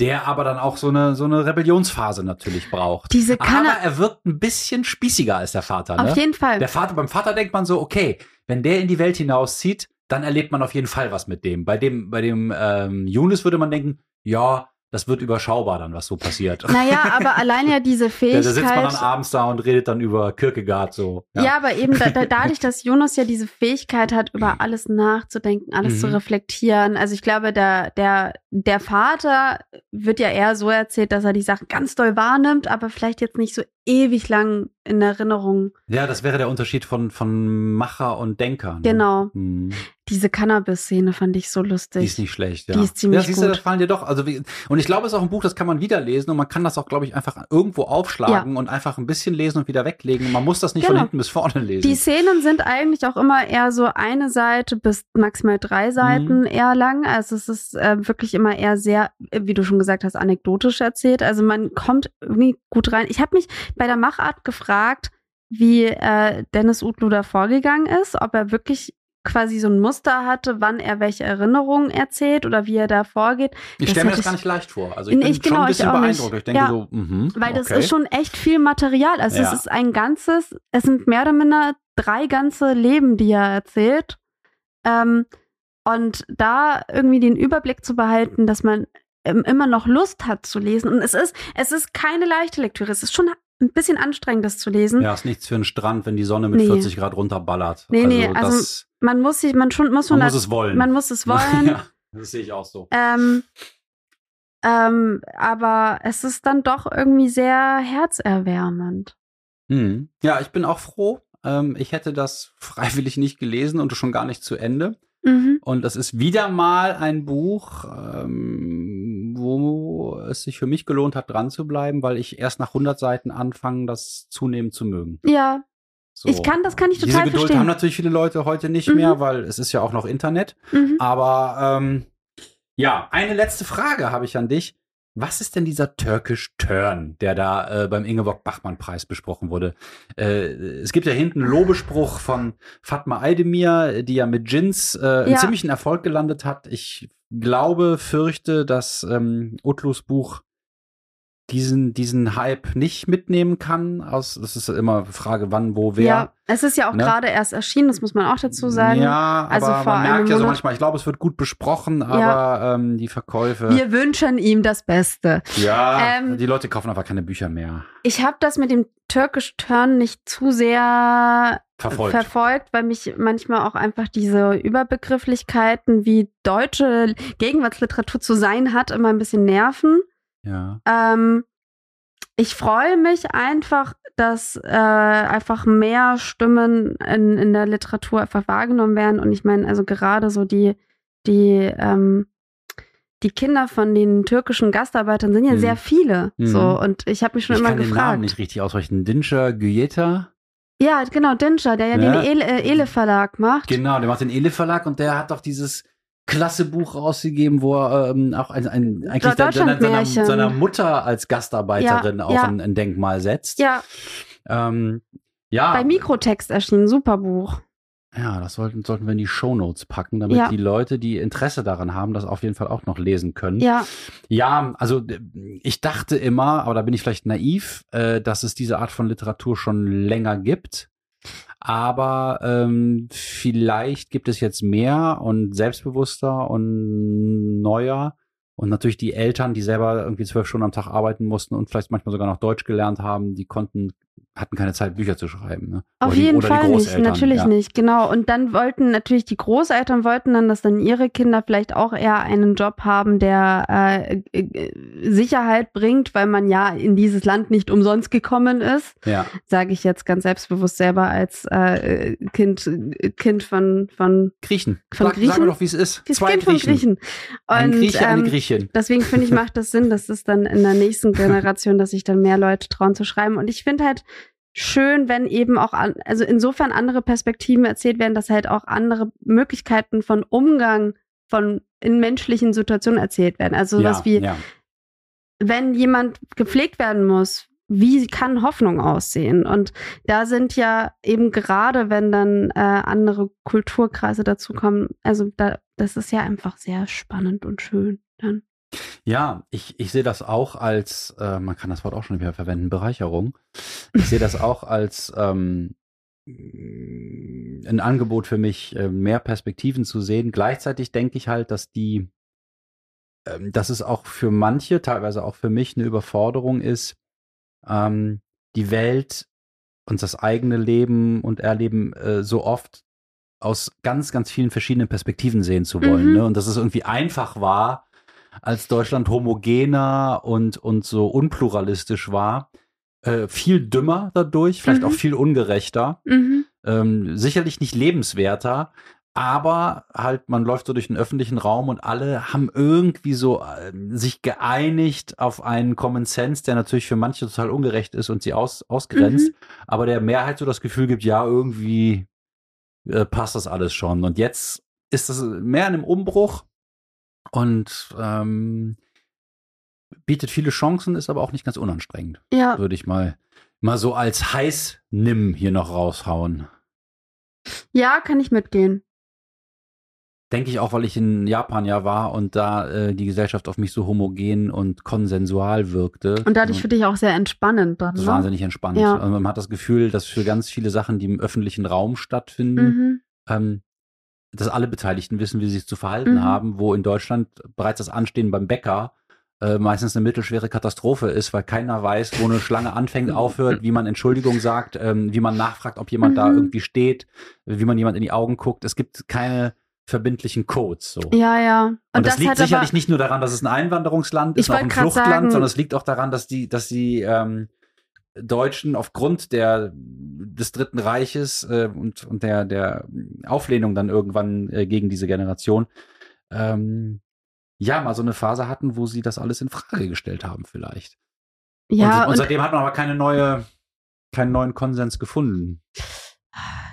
der aber dann auch so eine, so eine Rebellionsphase natürlich braucht. Diese aber er, er wirkt ein bisschen spießiger als der Vater, ne? auf jeden Fall. Der Vater, beim Vater denkt man so, okay, wenn der in die Welt hinauszieht, dann erlebt man auf jeden Fall was mit dem. Bei dem, bei dem ähm, Yunus würde man denken, ja, das wird überschaubar dann, was so passiert. Naja, aber allein ja diese Da, Fähigkeit. da sitzt man dann abends da und redet dann über Kierkegaard so. Ja. aber eben da, da, dadurch, dass Jonas ja diese Fähigkeit hat, über alles nachzudenken, alles zu Mhm. reflektieren. Also ich glaube, der, der, der Vater wird ja eher so erzählt, dass er die Sachen ganz doll wahrnimmt, aber vielleicht jetzt nicht so ewig lang in Erinnerung. Ja, das wäre der Unterschied von, von Macher und Denker. Ne? Genau. Hm. Diese Cannabis-Szene fand ich so lustig. Die ist nicht schlecht, ja. Die ist ziemlich ja, siehst du, gut. das fallen dir doch. Also, wie, und ich glaube, es ist auch ein Buch, das kann man wieder lesen und man kann das auch, glaube ich, einfach irgendwo aufschlagen und einfach ein bisschen lesen und wieder weglegen. Man muss das nicht von Genau. hinten bis vorne lesen. Die Szenen sind eigentlich auch immer eher so eine Seite bis maximal drei Seiten Mhm. eher lang. Also es ist äh, wirklich immer eher sehr, wie du schon gesagt hast, anekdotisch erzählt. Also man kommt irgendwie gut rein. Ich habe mich bei der Machart gefragt, wie äh, Dennis Utlu da vorgegangen ist, ob er wirklich quasi so ein Muster hatte, wann er welche Erinnerungen erzählt oder wie er da vorgeht. ich stelle mir das gar ich- nicht leicht vor. Also ich bin ich- genau, schon ein ich bisschen nicht. beeindruckt. Ich denke Ja. so, mhm, Weil das okay. ist schon echt viel Material. Also es Ja. ist ein ganzes, es sind mehr oder minder drei ganze Leben, die er erzählt. Ähm, und da irgendwie den Überblick zu behalten, dass man ähm, immer noch Lust hat zu lesen. Und es ist, es ist keine leichte Lektüre. Es ist schon ein bisschen anstrengend, das zu lesen. Ja, ist nichts für einen Strand, wenn die Sonne mit Nee. 40 Grad runterballert. Nee, nee, also das, Man muss sich, man schon, muss schon, man muss das- es wollen. man muss es wollen. ja, das sehe ich auch so. Ähm, ähm, aber es ist dann doch irgendwie sehr herzerwärmend. Hm. Ja, ich bin auch froh. Ähm, ich hätte das freiwillig nicht gelesen und schon gar nicht zu Ende. Mhm. Und das ist wieder mal ein Buch, ähm, wo es sich für mich gelohnt hat, dran zu bleiben, weil ich erst nach 100 Seiten anfange, das zunehmend zu mögen. Ja, So. Ich kann- das kann ich Diese total Geduld verstehen. haben natürlich viele Leute heute nicht Mhm. mehr, weil es ist ja auch noch Internet. mhm. Aber ähm, ja, eine letzte Frage habe ich an dich. Was ist denn dieser Turkish Turn, der da äh, beim Ingeborg Bachmann Preis besprochen wurde? Äh, es gibt ja hinten einen Lobespruch von Fatma Aydemir, die ja mit Jins äh, einen Ja. ziemlichen Erfolg gelandet hat. Ich glaube, fürchte, dass ähm, Utlus Buch diesen, diesen Hype nicht mitnehmen kann. Aus, das ist immer eine Frage, wann, wo, wer. Ja, es ist ja auch Ne? gerade erst erschienen, das muss man auch dazu sagen. Ja, Also aber man merkt ja so manchmal, ich glaube, es wird gut besprochen, aber ähm, die Verkäufe. Wir wünschen ihm das Beste. ja, Ähm, die Leute kaufen einfach keine Bücher mehr. Ich habe das mit dem Turkish Turn nicht zu sehr Verfolgt. verfolgt, weil mich manchmal auch einfach diese Überbegrifflichkeiten, wie deutsche Gegenwartsliteratur zu sein hat, immer ein bisschen nerven. Ja. Ähm, ich freue mich einfach, dass äh, einfach mehr Stimmen in, in der Literatur einfach wahrgenommen werden. Und ich meine, also gerade so die, die, ähm, die Kinder von den türkischen Gastarbeitern sind ja Mhm. sehr viele. Mhm. So, und ich habe mich schon Ich immer kann den Namen gefragt. nicht richtig aussprechen. Dinscher Güeta. Ja, genau, Dinscher, der ja, Ja. den Ele, äh, Ele Verlag macht. Genau, der macht den Ele Verlag und der hat doch dieses klasse Buch rausgegeben, wo er ähm, auch ein, ein, eigentlich seiner, seiner, seiner Mutter als Gastarbeiterin Ja, auch ja. Ein, ein Denkmal setzt. Ja, Ähm, ja, bei Mikrotext erschienen, super Buch. ja, das sollten, sollten wir in die Shownotes packen, damit Ja. die Leute, die Interesse daran haben, das auf jeden Fall auch noch lesen können. Ja, Ja, also ich dachte immer, aber da bin ich vielleicht naiv, äh, dass es diese Art von Literatur schon länger gibt. Aber ähm, vielleicht gibt es jetzt mehr und selbstbewusster und neuer. Und natürlich die Eltern, die selber irgendwie zwölf Stunden am Tag arbeiten mussten und vielleicht manchmal sogar noch Deutsch gelernt haben, die konnten, hatten keine Zeit, Bücher zu schreiben. Ne? Auf Oder jeden die Fall nicht, natürlich ja. nicht, genau. Und dann wollten natürlich die Großeltern wollten dann, dass dann ihre Kinder vielleicht auch eher einen Job haben, der äh, Sicherheit bringt, weil man ja in dieses Land nicht umsonst gekommen ist. Ja, Sage ich jetzt ganz selbstbewusst selber als äh, Kind, Kind von, von Griechen. Von Sag, Sag Griechen? mir doch, wie es ist. das Zwei Kind von Griechen. Griechen. Ein Und, Grieche, eine ähm, Griechin. Deswegen finde ich, macht das Sinn, dass es dann in der nächsten Generation, dass sich dann mehr Leute trauen zu schreiben. Und ich finde halt schön, wenn eben auch, an, also insofern andere Perspektiven erzählt werden, dass halt auch andere Möglichkeiten von Umgang von in menschlichen Situationen erzählt werden. Also ja, was wie, ja. wenn jemand gepflegt werden muss, wie kann Hoffnung aussehen? Und da sind ja eben gerade, wenn dann äh, andere Kulturkreise dazukommen, also da, das ist ja einfach sehr spannend und schön dann. Ja, ich, ich sehe das auch als, äh, man kann das Wort auch schon wieder verwenden, Bereicherung. Ich sehe das auch als ähm, ein Angebot für mich, äh, mehr Perspektiven zu sehen. Gleichzeitig denke ich halt, dass die, ähm, dass es auch für manche, teilweise auch für mich, eine Überforderung ist, ähm, die Welt und das eigene Leben und Erleben äh, so oft aus ganz, ganz vielen verschiedenen Perspektiven sehen zu wollen. Mhm. Ne? Und dass es irgendwie einfach war, als Deutschland homogener und, und so unpluralistisch war, äh, viel dümmer dadurch, vielleicht Mhm. auch viel ungerechter. Mhm. Ähm, sicherlich nicht lebenswerter, aber halt, man läuft so durch den öffentlichen Raum und alle haben irgendwie so ähm, sich geeinigt auf einen Common Sense, der natürlich für manche total ungerecht ist und sie aus, ausgrenzt, Mhm. aber der Mehrheit so das Gefühl gibt, ja, irgendwie äh, passt das alles schon. Und jetzt ist das mehr in einem Umbruch und ähm, bietet viele Chancen, ist aber auch nicht ganz unanstrengend Ja, würde ich mal, mal so als heiß nimm hier noch raushauen. ja, kann ich mitgehen. Denke ich auch, weil ich in Japan ja war und da äh, die Gesellschaft auf mich so homogen und konsensual wirkte. Und dadurch für dich auch sehr entspannend dann, ne? wahnsinnig entspannt. Ja. Also man hat das Gefühl, dass für ganz viele Sachen, die im öffentlichen Raum stattfinden, Mhm. ähm, dass alle Beteiligten wissen, wie sie sich zu verhalten Mhm. haben, wo in Deutschland bereits das Anstehen beim Bäcker äh, meistens eine mittelschwere Katastrophe ist, weil keiner weiß, wo eine Schlange anfängt, aufhört, wie man Entschuldigung sagt, ähm, wie man nachfragt, ob jemand da Mhm. irgendwie steht, wie man jemand in die Augen guckt. Es gibt keine verbindlichen Codes. So. Ja, ja. Und, Und, das, liegt hat sicherlich aber, nicht nur daran, dass es ein Einwanderungsland ist, auch ein Fluchtland, sagen- sondern es liegt auch daran, dass die, dass die ähm, Deutschen aufgrund der des Dritten Reiches äh, und, und der, der Auflehnung dann irgendwann äh, gegen diese Generation ähm, ja mal so eine Phase hatten, wo sie das alles in Frage gestellt haben, vielleicht. ja, und, und und seitdem hat man aber keine neue, keinen neuen Konsens gefunden.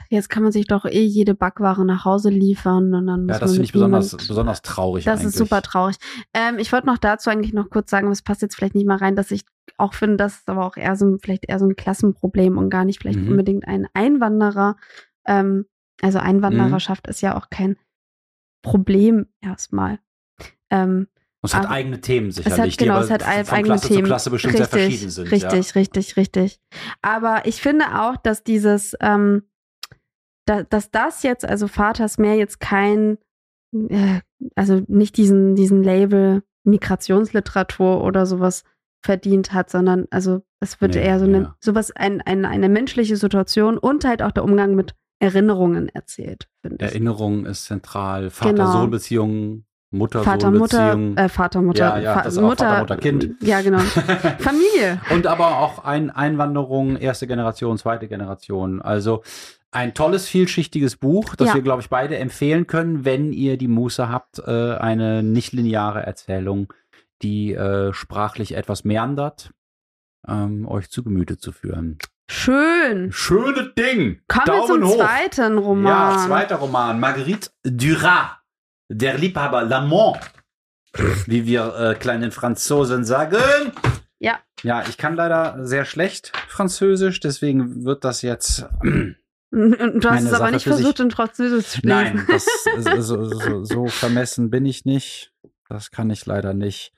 Jetzt kann man sich doch eh jede Backware nach Hause liefern und dann muss Ja, das finde ich besonders, besonders traurig. Das eigentlich. ist super traurig. Ähm, ich wollte noch dazu eigentlich noch kurz sagen, das passt jetzt vielleicht nicht mal rein, dass ich auch finde, das ist aber auch eher so ein, vielleicht eher so ein Klassenproblem und gar nicht vielleicht Mhm. unbedingt ein Einwanderer. Ähm, also Mhm. Einwandererschaft ist ja auch kein Problem erstmal. Ähm, Und es hat eigene Themen sicherlich, hat- genau, die es hat von eigene Klasse Themen. zu Klasse bestimmt sehr verschieden sind. Richtig, ja. richtig, richtig. Aber ich finde auch, dass dieses, ähm, da, dass das jetzt, also Vaters mehr jetzt kein, äh, also nicht diesen, diesen Label Migrationsliteratur oder sowas verdient hat, sondern also es wird Nee, eher so eine, ja. sowas, ein, ein, eine menschliche Situation und halt auch der Umgang mit Erinnerungen erzählt, finde ich. Erinnerung ist zentral, Genau. Vater-Sohn-Beziehung, Vater, Mutter, äh, Vater, Mutter, Ja, ja, Fa- das ist auch Vater, Mutter, Kind. Ja, genau. Familie. Und aber auch ein Einwanderung, erste Generation, zweite Generation. Also ein tolles, vielschichtiges Buch, das Ja. wir, glaube ich, beide empfehlen können, wenn ihr die Muße habt, äh, eine nicht lineare Erzählung, die äh, sprachlich etwas meandert, ähm, euch zu Gemüte zu führen. Schön. Schöne Ding! Kommen wir zum Daumen hoch! zweiten Roman. Ja, zweiter Roman. Marguerite Duras. Der Liebhaber, L'Amant. Wie wir äh, kleinen Franzosen sagen. Ja. Ja, ich kann leider sehr schlecht Französisch, deswegen wird das jetzt. Und du hast es aber Sache nicht für sich. versucht, in Französisch zu lesen. Nein, das, so, so, so vermessen bin ich nicht. Das kann ich leider nicht.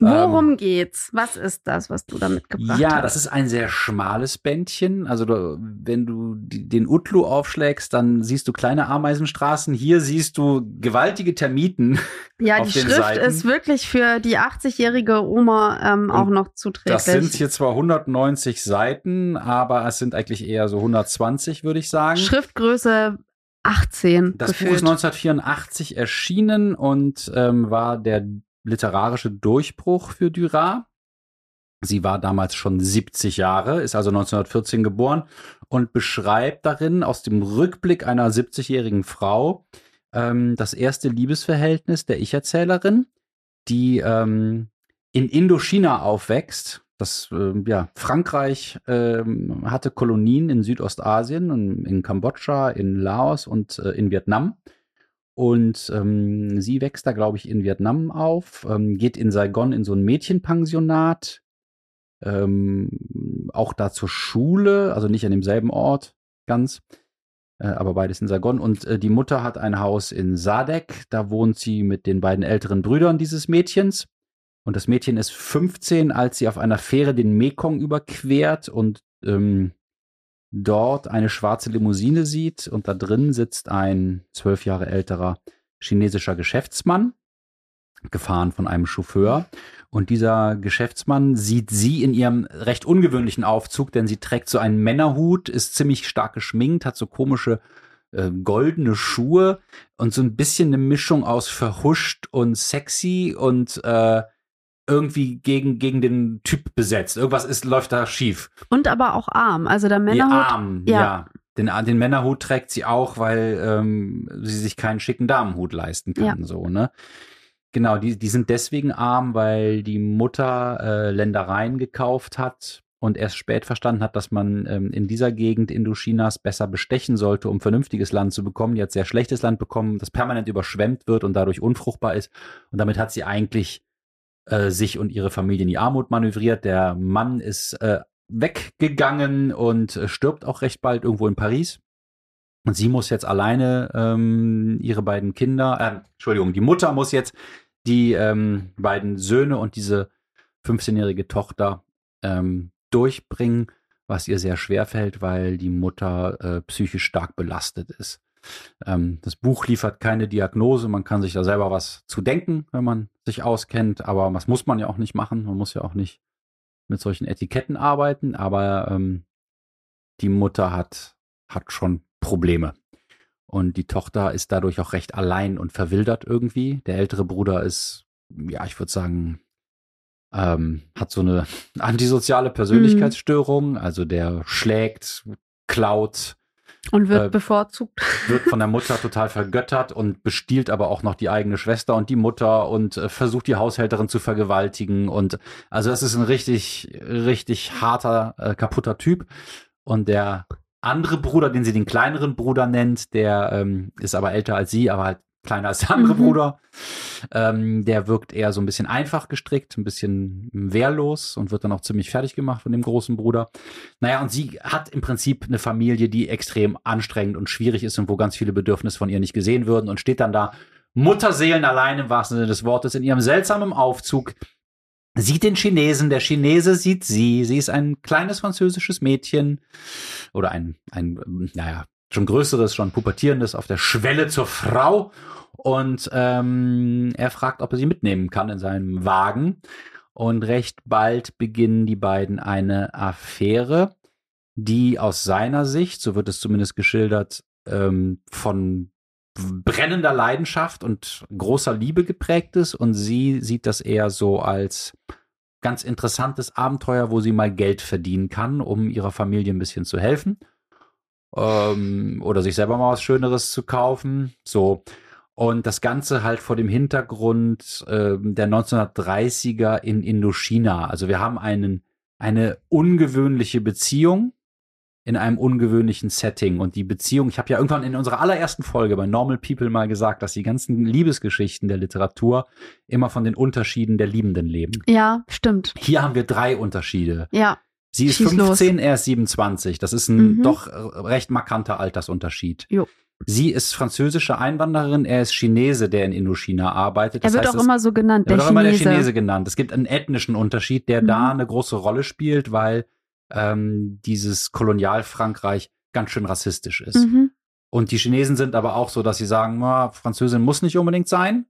Worum geht's? Was ist das, was du da mitgebracht Ähm, Ja, hast? das ist ein sehr schmales Bändchen. Also du, wenn du die, den Utlu aufschlägst, dann siehst du kleine Ameisenstraßen. Hier siehst du gewaltige Termiten. ja, die Schrift Seiten. ist wirklich für die 80-jährige Oma ähm, auch noch zuträglich. Das sind hier zwar 190 Seiten, aber es sind eigentlich eher so 120, würde ich sagen. Schriftgröße 18 Das Buch gefühlt. ist 1984 erschienen und ähm, war der literarische Durchbruch für Duras. Sie war damals schon 70 Jahre, ist also 1914 geboren und beschreibt darin aus dem Rückblick einer 70-jährigen Frau ähm, das erste Liebesverhältnis der Ich-Erzählerin, die ähm, in Indochina aufwächst. Das, ähm, ja, Frankreich ähm, hatte Kolonien in Südostasien, in, in Kambodscha, in Laos und äh, in Vietnam. Und ähm, sie wächst da, glaube ich, in Vietnam auf, ähm, geht in Saigon in so ein Mädchenpensionat, ähm, auch da zur Schule, also nicht an demselben Ort ganz, äh, aber beides in Saigon. Und äh, die Mutter hat ein Haus in Sadek, da wohnt sie mit den beiden älteren Brüdern dieses Mädchens. Und das Mädchen ist 15, als sie auf einer Fähre den Mekong überquert und ähm, dort eine schwarze Limousine sieht und da drin sitzt ein zwölf Jahre älterer chinesischer Geschäftsmann, gefahren von einem Chauffeur. Und dieser Geschäftsmann sieht sie in ihrem recht ungewöhnlichen Aufzug, denn sie trägt so einen Männerhut, ist ziemlich stark geschminkt, hat so komische äh, goldene Schuhe und so ein bisschen eine Mischung aus verhuscht und sexy und äh, irgendwie gegen, gegen den Typ besetzt. Irgendwas ist, läuft da schief. Und aber auch arm. Also der Männerhut. Arm, ja. ja. Den, den Männerhut trägt sie auch, weil ähm, sie sich keinen schicken Damenhut leisten kann. So, ne? Genau, die, die sind deswegen arm, weil die Mutter äh, Ländereien gekauft hat und erst spät verstanden hat, dass man ähm, in dieser Gegend Indochinas besser bestechen sollte, um vernünftiges Land zu bekommen. Die hat sehr schlechtes Land bekommen, das permanent überschwemmt wird und dadurch unfruchtbar ist. Und damit hat sie eigentlich äh, sich und ihre Familie in die Armut manövriert. Der Mann ist äh, weggegangen und äh, stirbt auch recht bald irgendwo in Paris. Und sie muss jetzt alleine ähm, ihre beiden Kinder, äh, Entschuldigung, die Mutter muss jetzt die ähm, beiden Söhne und diese 15-jährige Tochter ähm, durchbringen, was ihr sehr schwer fällt, weil die Mutter äh, psychisch stark belastet ist. Ähm, das Buch liefert keine Diagnose, man kann sich da selber was zu denken, wenn man sich auskennt, aber was muss man ja auch nicht machen, man muss ja auch nicht mit solchen Etiketten arbeiten, aber ähm, die Mutter hat, hat schon Probleme. Und die Tochter ist dadurch auch recht allein und verwildert irgendwie. Der ältere Bruder ist, ja, ich würde sagen, ähm, hat so eine antisoziale Persönlichkeitsstörung. Also der schlägt, klaut, Und wird Äh, bevorzugt. wird von der Mutter total vergöttert und bestiehlt aber auch noch die eigene Schwester und die Mutter und äh, versucht die Haushälterin zu vergewaltigen. Und also das ist ein richtig, richtig harter, äh, kaputter Typ. Und der andere Bruder, den sie den kleineren Bruder nennt, der ähm, ist aber älter als sie, aber halt kleiner als der andere Mhm. Bruder. Ähm, der wirkt eher so ein bisschen einfach gestrickt, ein bisschen wehrlos und wird dann auch ziemlich fertig gemacht von dem großen Bruder. Naja, und sie hat im Prinzip eine Familie, die extrem anstrengend und schwierig ist und wo ganz viele Bedürfnisse von ihr nicht gesehen würden und steht dann da Mutterseelen allein im wahrsten Sinne des Wortes in ihrem seltsamen Aufzug, sieht den Chinesen, der Chinese sieht sie, sie ist ein kleines französisches Mädchen oder ein, ein, naja, schon größeres, schon pubertierendes auf der Schwelle zur Frau. Und ähm, er fragt, ob er sie mitnehmen kann in seinem Wagen. Und recht bald beginnen die beiden eine Affäre, die aus seiner Sicht, so wird es zumindest geschildert, ähm, von brennender Leidenschaft und großer Liebe geprägt ist. Und sie sieht das eher so als ganz interessantes Abenteuer, wo sie mal Geld verdienen kann, um ihrer Familie ein bisschen zu helfen ähm, oder sich selber mal was Schöneres zu kaufen. So. Und das Ganze halt vor dem Hintergrund ähm, der 1930er in Indochina. Also wir haben einen, eine ungewöhnliche Beziehung in einem ungewöhnlichen Setting. Und die Beziehung, ich habe ja irgendwann in unserer allerersten Folge bei Normal People mal gesagt, dass die ganzen Liebesgeschichten der Literatur immer von den Unterschieden der Liebenden leben. Ja, stimmt. Hier haben wir drei Unterschiede. Ja. Sie ist Schieß 15, er ist 27. Das ist ein Mhm. doch recht markanter Altersunterschied. Jo. Sie ist französische Einwanderin, er ist Chinese, der in Indochina arbeitet. Er Das wird heißt, auch immer so genannt, er der wird auch immer der Chinese. Chinese genannt. Es gibt einen ethnischen Unterschied, der Mhm. da eine große Rolle spielt, weil ähm, dieses Kolonialfrankreich ganz schön rassistisch ist. Mhm. Und die Chinesen sind aber auch so, dass sie sagen, na, Französin muss nicht unbedingt sein,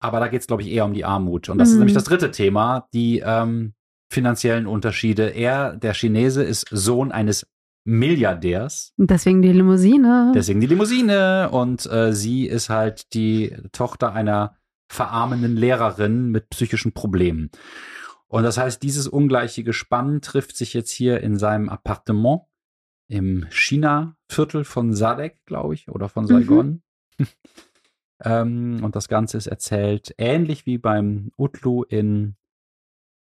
aber da geht es, glaube ich, eher um die Armut. Und das ist Mhm. nämlich das dritte Thema, die ähm, finanziellen Unterschiede. Er, der Chinese, ist Sohn eines Milliardärs, deswegen die Limousine. deswegen die Limousine. Und äh, sie ist halt die Tochter einer verarmenden Lehrerin mit psychischen Problemen. Und das heißt, dieses ungleiche Gespann trifft sich jetzt hier in seinem Appartement im China-Viertel von Sadek, glaube ich, oder von Saigon. ähm, und das Ganze ist erzählt ähnlich wie beim Utlu in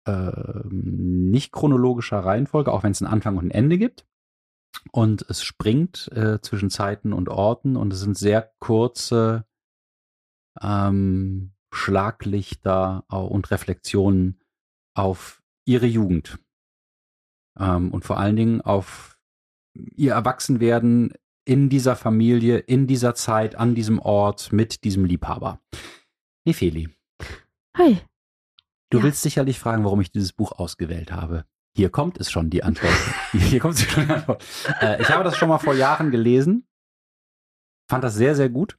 ähm, nicht chronologischer Reihenfolge, auch wenn es einen Anfang und ein Ende gibt. Und es springt äh, zwischen Zeiten und Orten und es sind sehr kurze ähm, Schlaglichter und Reflexionen auf ihre Jugend. Ähm, und vor allen Dingen auf ihr Erwachsenwerden in dieser Familie, in dieser Zeit, an diesem Ort, mit diesem Liebhaber. Nefeli, Hi. Du Ja. willst sicherlich fragen, warum ich dieses Buch ausgewählt habe. Hier kommt es schon, die Antwort. Hier kommt schon die Antwort. Äh, ich habe das schon mal vor Jahren gelesen. Fand das sehr, sehr gut.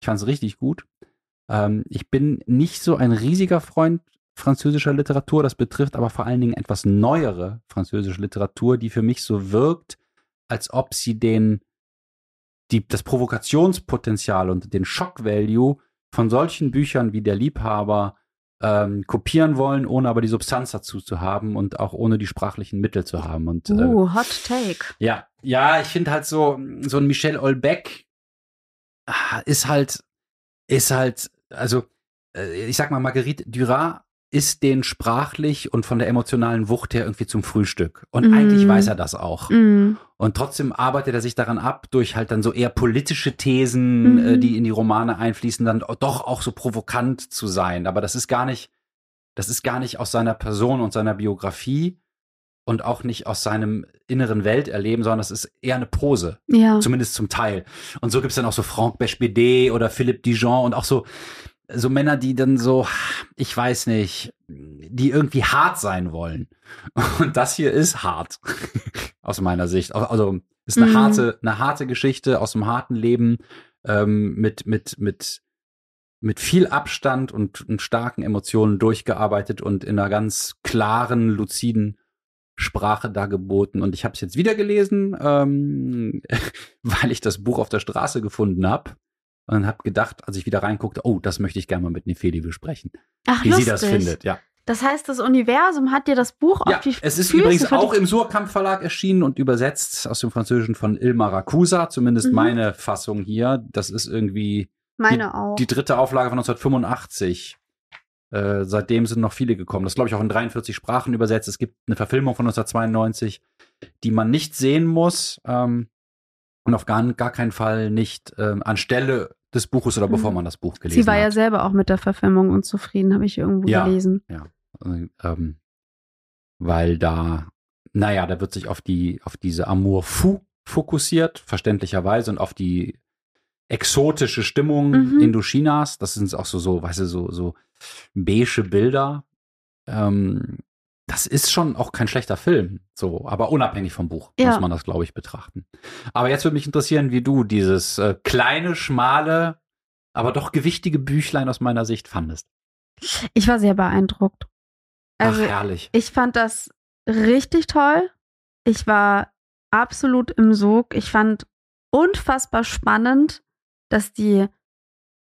Ich fand es richtig gut. Ähm, ich bin nicht so ein riesiger Freund französischer Literatur. Das betrifft aber vor allen Dingen etwas neuere französische Literatur, die für mich so wirkt, als ob sie den, die, das Provokationspotenzial und den Shock-Value von solchen Büchern wie Der Liebhaber ähm, kopieren wollen, ohne aber die Substanz dazu zu haben und auch ohne die sprachlichen Mittel zu haben. Und, äh, Uh, Hot Take. ja, ja, ich finde halt so, so ein Michel Olbeck ah, ist halt, ist halt, also, äh, ich sag mal, Marguerite Duras ist den sprachlich und von der emotionalen Wucht her irgendwie zum Frühstück. Und Mm. eigentlich weiß er das auch. Mm. Und trotzdem arbeitet er sich daran ab, durch halt dann so eher politische Thesen, Mhm. äh, die in die Romane einfließen, dann doch auch so provokant zu sein. Aber das ist gar nicht, das ist gar nicht aus seiner Person und seiner Biografie und auch nicht aus seinem inneren Welterleben, sondern das ist eher eine Pose. Ja. Zumindest zum Teil. Und so gibt's dann auch so Franck Bechbede oder Philippe Dijon und auch so, so Männer, die dann so, ich weiß nicht, die irgendwie hart sein wollen. Und das hier ist hart. aus meiner Sicht. Also, ist eine Mhm. harte, eine harte Geschichte aus dem harten Leben, ähm, mit, mit, mit, mit viel Abstand und, und starken Emotionen durchgearbeitet und in einer ganz klaren, luziden Sprache dargeboten. Und ich habe es jetzt wieder gelesen, ähm, weil ich das Buch auf der Straße gefunden habe. Und habe gedacht, als ich wieder reinguckte, oh, das möchte ich gerne mal mit Nefeli besprechen. Ach, Wie lustig. sie das findet, ja. Das heißt, das Universum hat dir das Buch Ja, auf die es ist Füße übrigens auch die- im Surkamp Verlag erschienen und übersetzt aus dem Französischen von Il Maracusa, zumindest Mhm. meine Fassung hier. Das ist irgendwie Meine auch. die dritte Auflage von 1985. Äh, seitdem sind noch viele gekommen. Das ist, glaube ich, auch in 43 Sprachen übersetzt. Es gibt eine Verfilmung von 1992, die man nicht sehen muss ähm, und auf gar, gar keinen Fall nicht ähm, anstelle des Buches oder bevor Mhm. man das Buch gelesen Sie war ja hat. selber auch mit der Verfilmung unzufrieden, habe ich irgendwo Ja. gelesen. Äh, ähm, weil da, naja, da wird sich auf die, auf diese Amour fou fokussiert, verständlicherweise, und auf die exotische Stimmung Mhm. Indochinas. Das sind auch so, so, weißt du, so, so beige Bilder. Ähm, das ist schon auch kein schlechter Film, so, aber unabhängig vom Buch Ja. muss man das, glaube ich, betrachten. Aber jetzt würde mich interessieren, wie du dieses äh, kleine, schmale, aber doch gewichtige Büchlein aus meiner Sicht fandest. Ich war sehr beeindruckt. Also, Ach, herrlich. ich fand das richtig toll. Ich war absolut im Sog. Ich fand unfassbar spannend, dass die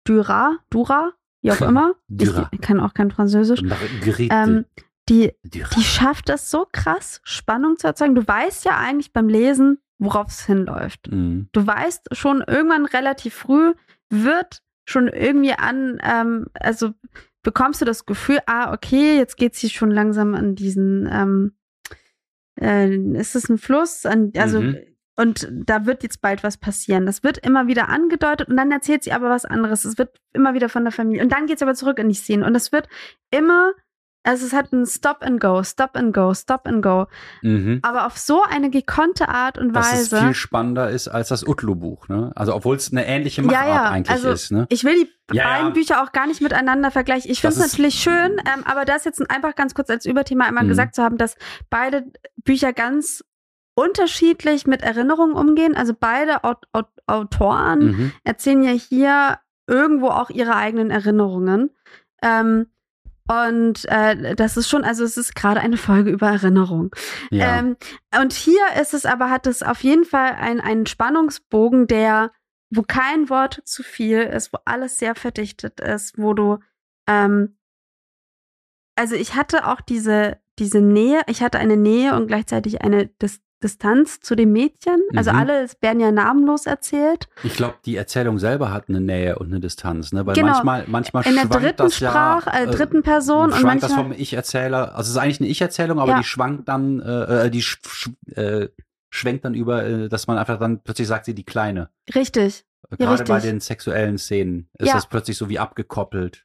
Dura, Dura, wie auch immer, Dura. ich kann auch kein Französisch, ähm, die, Duras. die schafft es so krass, Spannung zu erzeugen. Du weißt ja eigentlich beim Lesen, worauf es hinläuft. Mhm. Du weißt schon irgendwann relativ früh, wird schon irgendwie an, ähm, also bekommst du das Gefühl, ah, okay, jetzt geht es hier schon langsam an diesen, ähm, äh, ist es ein Fluss? An, also, Mhm. und da wird jetzt bald was passieren. Das wird immer wieder angedeutet und dann erzählt sie aber was anderes. Es wird immer wieder von der Familie. Und dann geht es aber zurück in die Szene. Und es wird immer, also es hat ein Stop and Go, Stop and Go, Stop and Go. Mhm. Aber auf so eine gekonnte Art und Dass es Weise. viel spannender ist als das Utlu-Buch, ne? Also obwohl es eine ähnliche Ja, Machart ja, eigentlich also ist, ne? Ich will die Ja, beiden ja. Bücher auch gar nicht miteinander vergleichen. Ich finde es natürlich schön, ähm, aber das jetzt einfach ganz kurz als Überthema einmal Mhm. gesagt zu haben, dass beide Bücher ganz unterschiedlich mit Erinnerungen umgehen. Also beide Aut Aut Autoren Mhm. erzählen ja hier irgendwo auch ihre eigenen Erinnerungen. Ähm, und äh, das ist schon, also es ist gerade eine Folge über Erinnerung. Ja. Ähm, und hier ist es aber, hat es auf jeden Fall ein, einen Spannungsbogen, der, wo kein Wort zu viel ist, wo alles sehr verdichtet ist, wo du, ähm, also ich hatte auch diese, diese Nähe, ich hatte eine Nähe und gleichzeitig eine Dis Distanz zu dem Mädchen. Also Mhm. alle es werden ja namenlos erzählt. ich glaube, die Erzählung selber hat eine Nähe und eine Distanz, ne? Weil Genau. manchmal, manchmal In der schwankt dritten das Sprache, ja, äh, dritten Person und schwankt das manchmal- vom Ich-Erzähler. Also es ist eigentlich eine Ich-Erzählung, aber Ja. die schwankt dann, äh, äh, die sch sch äh, schwenkt dann über, äh, dass man einfach dann plötzlich sagt sie die Kleine. Richtig. Gerade bei richtig. den sexuellen Szenen ist Ja. das plötzlich so wie abgekoppelt.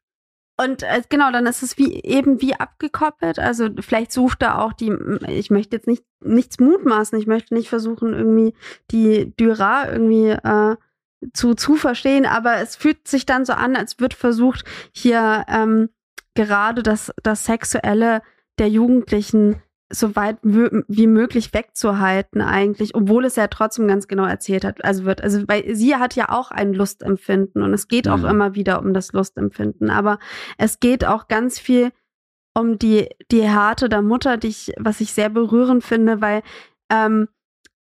Und äh, genau, dann ist es wie eben wie abgekoppelt. Also vielleicht sucht da auch die, ich möchte jetzt nicht nichts mutmaßen, ich möchte nicht versuchen, irgendwie die Dyra irgendwie äh, zu, zu verstehen, aber es fühlt sich dann so an, als wird versucht, hier ähm, gerade das, das Sexuelle der Jugendlichen so weit wie möglich wegzuhalten eigentlich, obwohl es ja trotzdem ganz genau erzählt hat, also wird, also weil sie hat ja auch ein Lustempfinden und es geht auch Mhm. immer wieder um das Lustempfinden, aber es geht auch ganz viel um die, die Härte der Mutter, die ich, was ich sehr berührend finde, weil ähm,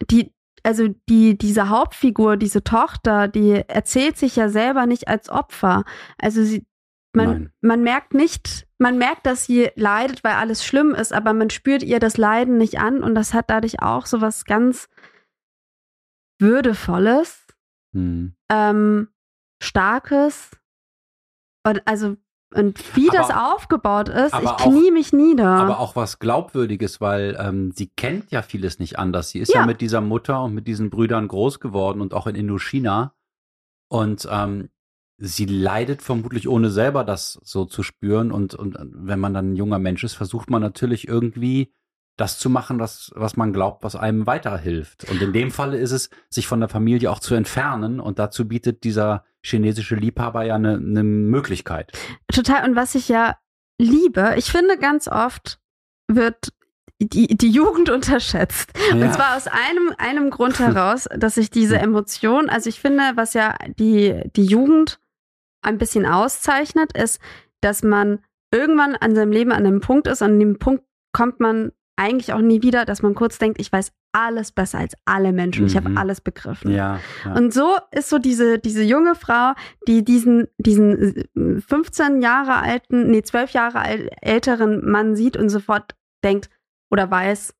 die, also die, diese Hauptfigur, diese Tochter, die erzählt sich ja selber nicht als Opfer. Also sie, Man, Nein. man merkt nicht, man merkt, dass sie leidet, weil alles schlimm ist, aber man spürt ihr das Leiden nicht an und das hat dadurch auch so was ganz Würdevolles, Hm. ähm, Starkes. Und also, und wie Aber- das aufgebaut ist, ich auch- knie mich nieder. Aber auch was Glaubwürdiges, weil ähm, sie kennt ja vieles nicht anders. Sie ist ja. Ja. mit dieser Mutter und mit diesen Brüdern groß geworden und auch in Indochina. Und ähm, sie leidet vermutlich ohne selber das so zu spüren. Und, und wenn man dann ein junger Mensch ist, versucht man natürlich irgendwie das zu machen, das, was man glaubt, was einem weiterhilft. Und in dem Falle ist es, sich von der Familie auch zu entfernen. Und dazu bietet dieser chinesische Liebhaber ja eine, eine Möglichkeit. Total. Und was ich ja liebe, ich finde ganz oft wird die, die Jugend unterschätzt. Ja. Und zwar aus einem, einem Grund heraus, dass ich diese Emotion, also ich finde, was ja die, die Jugend ein bisschen auszeichnet, ist, dass man irgendwann an seinem Leben an einem Punkt ist, an dem Punkt kommt man eigentlich auch nie wieder, dass man kurz denkt, ich weiß alles besser als alle Menschen, ich habe Mhm. alles begriffen. Ja, ja. Und so ist so diese, diese junge Frau, die diesen, diesen äh, 15 Jahre alten, nee, 12 Jahre älteren Mann sieht und sofort denkt oder weiß,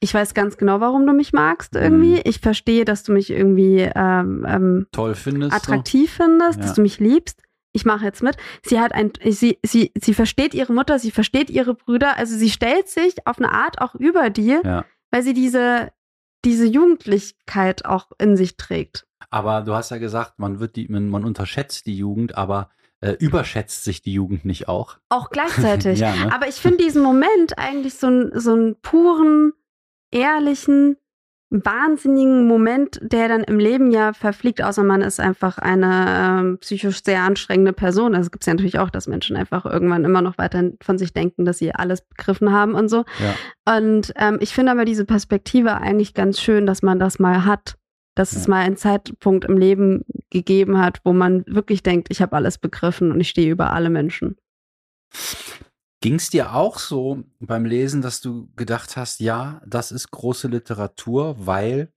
ich weiß ganz genau, warum du mich magst irgendwie. Mhm. Ich verstehe, dass du mich irgendwie ähm, ähm, toll findest. attraktiv findest, Ja. dass du mich liebst. Ich mache jetzt mit. Sie hat ein, sie, sie, sie versteht ihre Mutter, sie versteht ihre Brüder. Also sie stellt sich auf eine Art auch über die, So. Ja. weil sie diese, diese Jugendlichkeit auch in sich trägt. Aber du hast ja gesagt, man wird die, man, man unterschätzt die Jugend, aber äh, überschätzt sich die Jugend nicht auch. Auch gleichzeitig. ja, ne? Aber ich finde diesen Moment eigentlich so, ein- so einen puren, ehrlichen, wahnsinnigen Moment, der dann im Leben ja verfliegt, außer man ist einfach eine ähm, psychisch sehr anstrengende Person. Also es gibt ja natürlich auch, dass Menschen einfach irgendwann immer noch weiter von sich denken, dass sie alles begriffen haben und so. Ja. Und ähm, ich finde aber diese Perspektive eigentlich ganz schön, dass man das mal hat. Dass es Ja. mal einen Zeitpunkt im Leben gegeben hat, wo man wirklich denkt, ich habe alles begriffen und ich stehe über alle Menschen. Ging es dir auch so beim Lesen, dass du gedacht hast, ja, das ist große Literatur, weil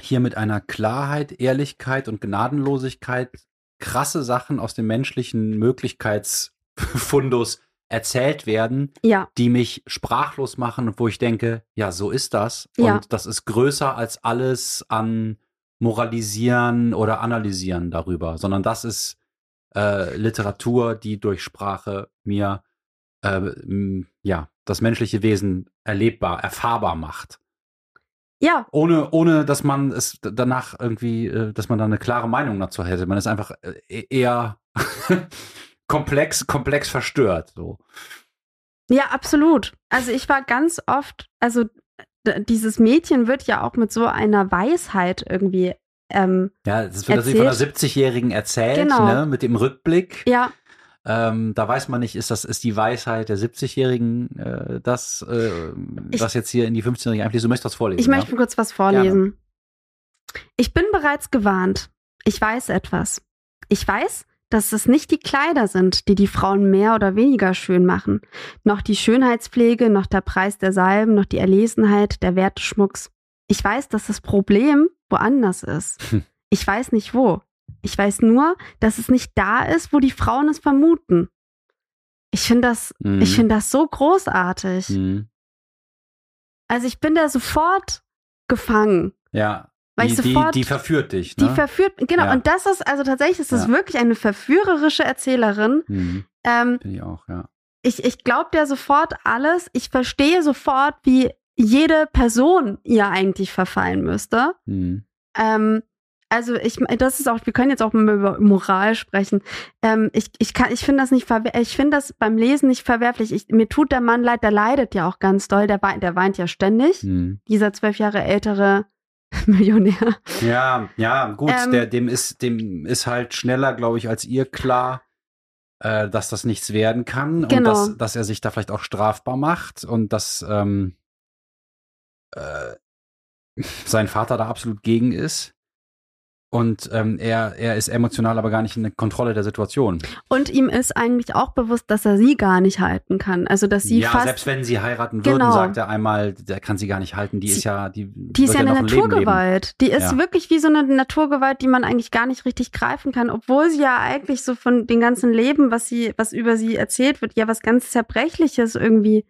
hier mit einer Klarheit, Ehrlichkeit und Gnadenlosigkeit krasse Sachen aus dem menschlichen Möglichkeitsfundus erzählt werden, Ja, die mich sprachlos machen und wo ich denke, ja, so ist das. Ja. Und das ist größer als alles an Moralisieren oder Analysieren darüber, sondern das ist äh, Literatur, die durch Sprache mir äh, ja das menschliche Wesen erlebbar, erfahrbar macht. ja, Ohne, ohne dass man es danach irgendwie, äh, dass man da eine klare Meinung dazu hätte. Man ist einfach äh, eher komplex, komplex verstört. So. Ja, absolut. Also ich war ganz oft, also dieses Mädchen wird ja auch mit so einer Weisheit irgendwie, ähm, Ja, das wird natürlich von einer Erzählt. 70-Jährigen erzählt, Genau. ne, mit dem Rückblick. ja, Ähm, da weiß man nicht, ist das ist die Weisheit der 70-Jährigen, äh, das, äh, Ich- was jetzt hier in die 15-Jährigen einfließt. Du möchtest das vorlesen. ich ja? möchte kurz was vorlesen. Ich bin bereits gewarnt. Ich weiß etwas. Ich weiß, dass es nicht die Kleider sind, die die Frauen mehr oder weniger schön machen, noch die Schönheitspflege, noch der Preis der Salben, noch die Erlesenheit, der Werteschmucks. Ich weiß, dass das Problem woanders ist. Hm. Ich weiß nicht wo. Ich weiß nur, dass es nicht da ist, wo die Frauen es vermuten. Ich finde das, Mhm. ich finde das so großartig. Mhm. Also ich bin da sofort gefangen. Ja. Weil die, ich sofort- die, die verführt dich, Die ne? verführt, genau, Ja. und das ist, also tatsächlich ist das Ja. wirklich eine verführerische Erzählerin. mhm. Ähm, Finde ich auch, ja. ich ich glaube der sofort alles. Ich verstehe sofort, wie jede Person ihr eigentlich verfallen müsste. Mhm. Ähm, also ich, das ist auch, wir können jetzt auch mal über Moral sprechen. Ähm, ich, ich kann, ich finde das nicht ich finde das beim Lesen nicht verwerflich. Ich, mir tut der Mann leid, der leidet ja auch ganz doll, der, weint- der weint ja ständig. Mhm. Dieser zwölf Jahre ältere Millionär. Ja, ja, gut, Ähm, der, dem ist, dem ist halt schneller, glaube ich, als ihr klar, äh, dass das nichts werden kann und Genau. dass, dass er sich da vielleicht auch strafbar macht und dass ähm, äh, sein Vater da absolut gegen ist. Und ähm, er, er ist emotional aber gar nicht in der Kontrolle der Situation. Und ihm ist eigentlich auch bewusst, dass er sie gar nicht halten kann. Also dass sie ja, fast. selbst wenn sie heiraten würden, Genau. sagt er einmal, der kann sie gar nicht halten. Die Sie- ist ja, die, Die ist ja eine ein. Naturgewalt. Die ist Ja. wirklich wie so eine Naturgewalt, die man eigentlich gar nicht richtig greifen kann, obwohl sie ja eigentlich so von dem ganzen Leben, was sie, was über sie erzählt wird, ja was ganz Zerbrechliches irgendwie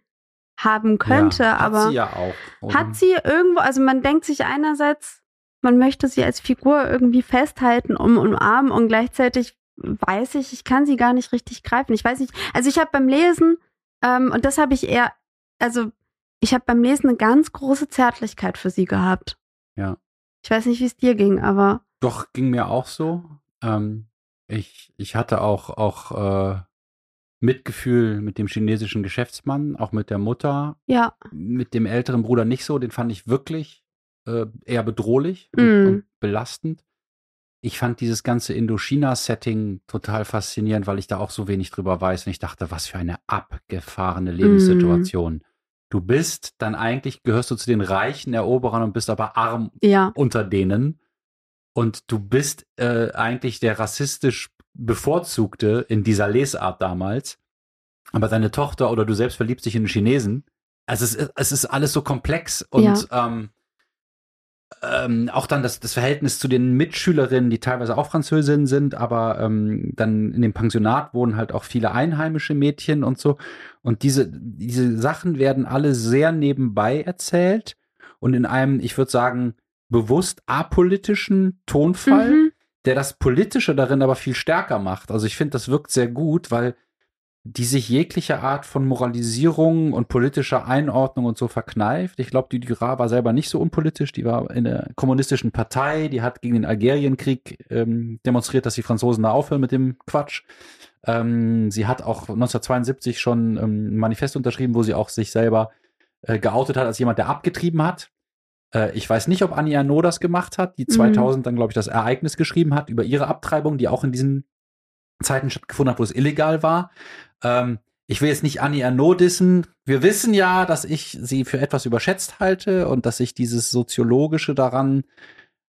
haben könnte. ja, hat aber sie ja auch. oder? hat sie irgendwo, also man denkt sich einerseits, man möchte sie als Figur irgendwie festhalten, um umarmen und gleichzeitig weiß ich, ich kann sie gar nicht richtig greifen. Ich weiß nicht, also ich habe beim Lesen, ähm, und das habe ich eher, also ich habe beim Lesen eine ganz große Zärtlichkeit für sie gehabt. Ja. Ich weiß nicht, wie es dir ging, aber Doch, ging mir auch so. Ähm, ich, ich hatte auch, auch äh, Mitgefühl mit dem chinesischen Geschäftsmann, auch mit der Mutter, ja, mit dem älteren Bruder nicht so. Den fand ich wirklich äh, eher bedrohlich und, Mm. und belastend. Ich fand dieses ganze Indochina-Setting total faszinierend, weil ich da auch so wenig drüber weiß. Und ich dachte, was für eine abgefahrene Lebenssituation. Du bist dann eigentlich, gehörst du zu den reichen Eroberern und bist aber arm ja, unter denen. Und du bist äh, eigentlich der rassistisch bevorzugte in dieser Lesart damals. Aber deine Tochter oder du selbst verliebst dich in einen Chinesen. Also es, ist- es ist alles so komplex und ähm, ähm, auch dann das, das Verhältnis zu den Mitschülerinnen, die teilweise auch Französinnen sind, aber ähm, dann in dem Pensionat wohnen halt auch viele einheimische Mädchen und so. Und diese, diese Sachen werden alle sehr nebenbei erzählt und in einem, ich würde sagen, bewusst apolitischen Tonfall, mhm. der das Politische darin aber viel stärker macht. Also ich finde, das wirkt sehr gut, weil die sich jegliche Art von Moralisierung und politischer Einordnung und so verkneift. Ich glaube, die Dürr war selber nicht so unpolitisch. Die war in der kommunistischen Partei, die hat gegen den Algerienkrieg ähm, demonstriert, dass die Franzosen da aufhören mit dem Quatsch. Ähm, sie hat auch 1972 schon ähm, ein Manifest unterschrieben, wo sie auch sich selber äh, geoutet hat als jemand, der abgetrieben hat. Äh, ich weiß nicht, ob Annie Arnaud das gemacht hat, die Mhm. 2000 dann, glaube ich, das Ereignis geschrieben hat über ihre Abtreibung, die auch in diesen Zeiten stattgefunden hat, wo es illegal war. Ähm, ich will jetzt nicht Annie dissen. Wir wissen ja, dass ich sie für etwas überschätzt halte und dass ich dieses Soziologische daran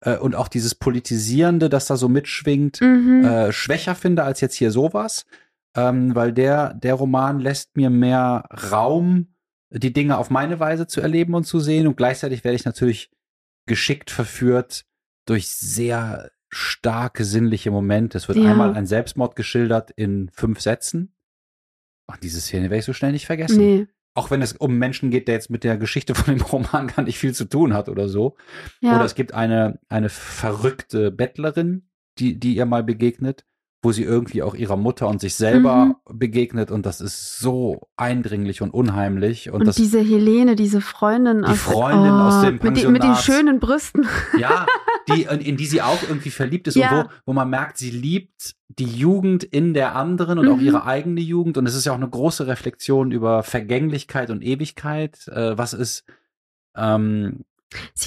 äh, und auch dieses Politisierende, das da so mitschwingt, Mhm. äh, schwächer finde als jetzt hier sowas. Ähm, weil der, der Roman lässt mir mehr Raum, die Dinge auf meine Weise zu erleben und zu sehen. Und gleichzeitig werde ich natürlich geschickt verführt durch sehr starke sinnliche Momente. Es wird Ja. einmal ein Selbstmord geschildert in fünf Sätzen. Und diese Szene werde ich so schnell nicht vergessen. nee, Auch wenn es um Menschen geht, der jetzt mit der Geschichte von dem Roman gar nicht viel zu tun hat oder so. ja. Oder es gibt eine, eine verrückte Bettlerin, die, die ihr mal begegnet, wo sie irgendwie auch ihrer Mutter und sich selber Mhm. begegnet. Und das ist so eindringlich und unheimlich. Und, und das, diese Helene, diese Freundin Die aus, Freundin aus dem mit, den, mit den Pensionat. schönen Brüsten. ja, die, in, in die sie auch irgendwie verliebt ist Ja. und wo, wo man merkt, sie liebt die Jugend in der anderen und auch Mhm. ihre eigene Jugend. Und es ist ja auch eine große Reflexion über Vergänglichkeit und Ewigkeit. Äh, was ist, ähm,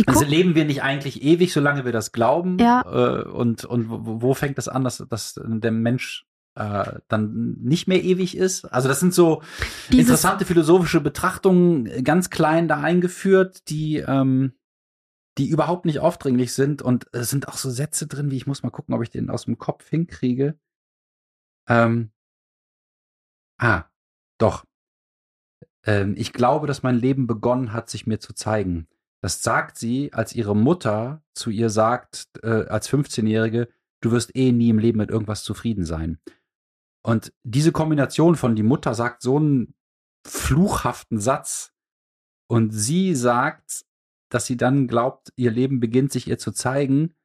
Also leben wir nicht eigentlich ewig, solange wir das glauben? Ja. Äh, und und wo, wo fängt das an, dass, dass der Mensch äh, dann nicht mehr ewig ist? Also das sind so Dieses- interessante philosophische Betrachtungen, äh, ganz klein da eingeführt, die ähm, die überhaupt nicht aufdringlich sind. Und es sind auch so Sätze drin, wie ich muss mal gucken, ob ich den aus dem Kopf hinkriege. Ähm, ah, doch. Ähm, ich glaube, dass mein Leben begonnen hat, sich mir zu zeigen. Das sagt sie, als ihre Mutter zu ihr sagt, äh, als 15-Jährige, du wirst eh nie im Leben mit irgendwas zufrieden sein. Und diese Kombination von die Mutter sagt so einen fluchhaften Satz und sie sagt, dass sie dann glaubt, ihr Leben beginnt sich ihr zu zeigen.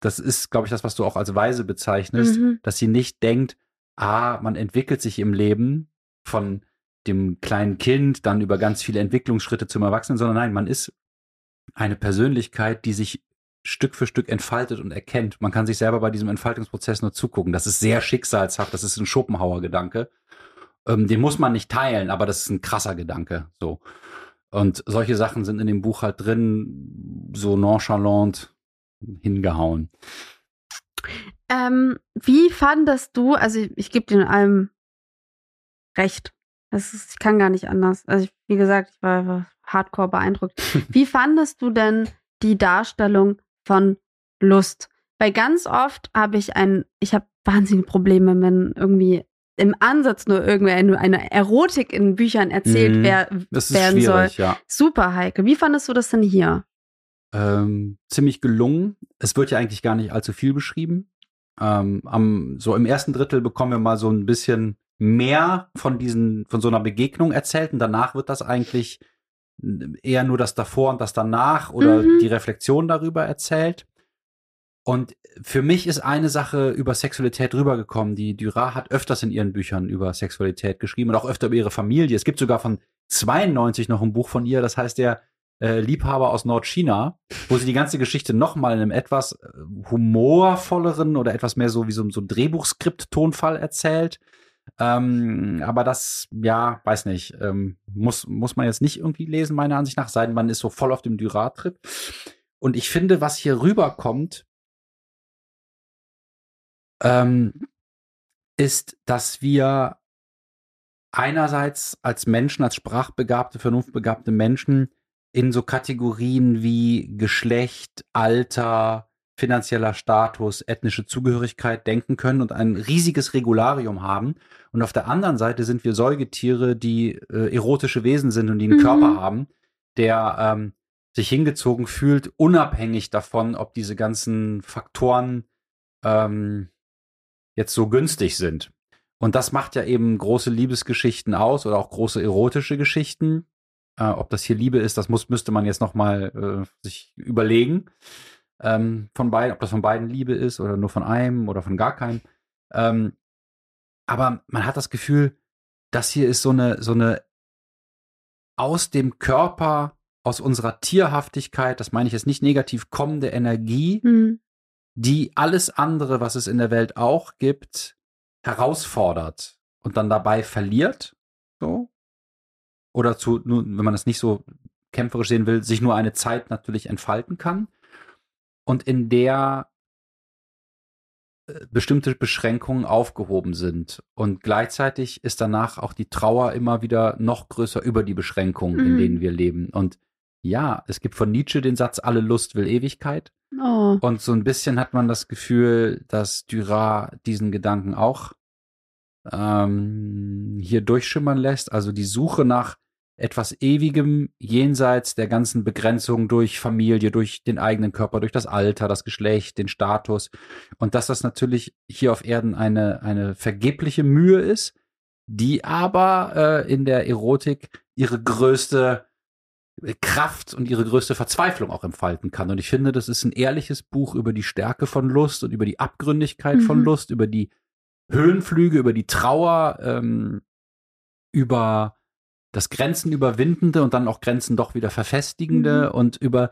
Das ist, glaube ich, das, was du auch als weise bezeichnest, Mhm. dass sie nicht denkt, ah, man entwickelt sich im Leben von dem kleinen Kind dann über ganz viele Entwicklungsschritte zum Erwachsenen, sondern nein, man ist eine Persönlichkeit, die sich Stück für Stück entfaltet und erkennt. Man kann sich selber bei diesem Entfaltungsprozess nur zugucken. Das ist sehr schicksalshaft, das ist ein Schopenhauer-Gedanke. Ähm, den muss man nicht teilen, aber das ist ein krasser Gedanke. So. Und solche Sachen sind in dem Buch halt drin, so nonchalant hingehauen. Ähm, wie fandest du, also ich, ich gebe dir in allem recht. Das ist, ich kann gar nicht anders. Also ich, wie gesagt, ich war, war hardcore beeindruckt. Wie fandest du denn die Darstellung von Lust? Weil ganz oft habe ich ein, ich habe wahnsinnige Probleme, wenn irgendwie im Ansatz nur irgendwie eine, eine Erotik in Büchern erzählt Mhm. wer, Das ist werden soll. ja. Super, Heike. Wie fandest du das denn hier? ähm, ziemlich gelungen. Es wird ja eigentlich gar nicht allzu viel beschrieben. Ähm, am, so im ersten Drittel bekommen wir mal so ein bisschen mehr von diesen, von so einer Begegnung erzählt und danach wird das eigentlich eher nur das davor und das danach oder Mhm. die Reflexion darüber erzählt. Und für mich ist eine Sache über Sexualität rübergekommen. Die Dürer hat öfters in ihren Büchern über Sexualität geschrieben und auch öfter über ihre Familie. Es gibt sogar von 92 noch ein Buch von ihr, das heißt der äh, Liebhaber aus Nordchina, wo sie die ganze Geschichte nochmal in einem etwas äh, humorvolleren oder etwas mehr so wie so, so ein Drehbuchskript-Tonfall erzählt. Ähm, aber das, ja, weiß nicht, ähm, muss, muss man jetzt nicht irgendwie lesen, meiner Ansicht nach, sei denn man ist so voll auf dem Dürer-Trip. Und ich finde, was hier rüberkommt, ähm, ist, dass wir einerseits als Menschen, als sprachbegabte, vernunftbegabte Menschen in so Kategorien wie Geschlecht, Alter, finanzieller Status, ethnische Zugehörigkeit denken können und ein riesiges Regularium haben. Und auf der anderen Seite sind wir Säugetiere, die äh, erotische Wesen sind und die einen Mhm. Körper haben, der ähm, sich hingezogen fühlt, unabhängig davon, ob diese ganzen Faktoren ähm, jetzt so günstig sind. Und das macht ja eben große Liebesgeschichten aus oder auch große erotische Geschichten. Äh, ob das hier Liebe ist, das muss, müsste man jetzt noch mal äh, sich überlegen. Ähm, von beiden, ob das von beiden Liebe ist oder nur von einem oder von gar keinem. Ähm, aber man hat das Gefühl, das hier ist so eine, so eine aus dem Körper, aus unserer Tierhaftigkeit, das meine ich jetzt nicht negativ, kommende Energie, Hm. Die alles andere, was es in der Welt auch gibt, herausfordert und dann dabei verliert, so. Oder zu, wenn man das nicht so kämpferisch sehen will, sich nur eine Zeit natürlich entfalten kann. Und in der äh, bestimmte Beschränkungen aufgehoben sind. Und gleichzeitig ist danach auch die Trauer immer wieder noch größer über die Beschränkungen, in Mhm. denen wir leben. Und ja, es gibt von Nietzsche den Satz, alle Lust will Ewigkeit. Oh. Und so ein bisschen hat man das Gefühl, dass Dürer diesen Gedanken auch ähm, hier durchschimmern lässt. Also die Suche nach etwas Ewigem jenseits der ganzen Begrenzungen durch Familie, durch den eigenen Körper, durch das Alter, das Geschlecht, den Status. Und dass das natürlich hier auf Erden eine, eine vergebliche Mühe ist, die aber äh, in der Erotik ihre größte Kraft und ihre größte Verzweiflung auch entfalten kann. Und ich finde, das ist ein ehrliches Buch über die Stärke von Lust und über die Abgründigkeit von Mhm. Lust, über die Höhenflüge, über die Trauer, ähm, über das Grenzen überwindende und dann auch Grenzen doch wieder verfestigende Mhm. und über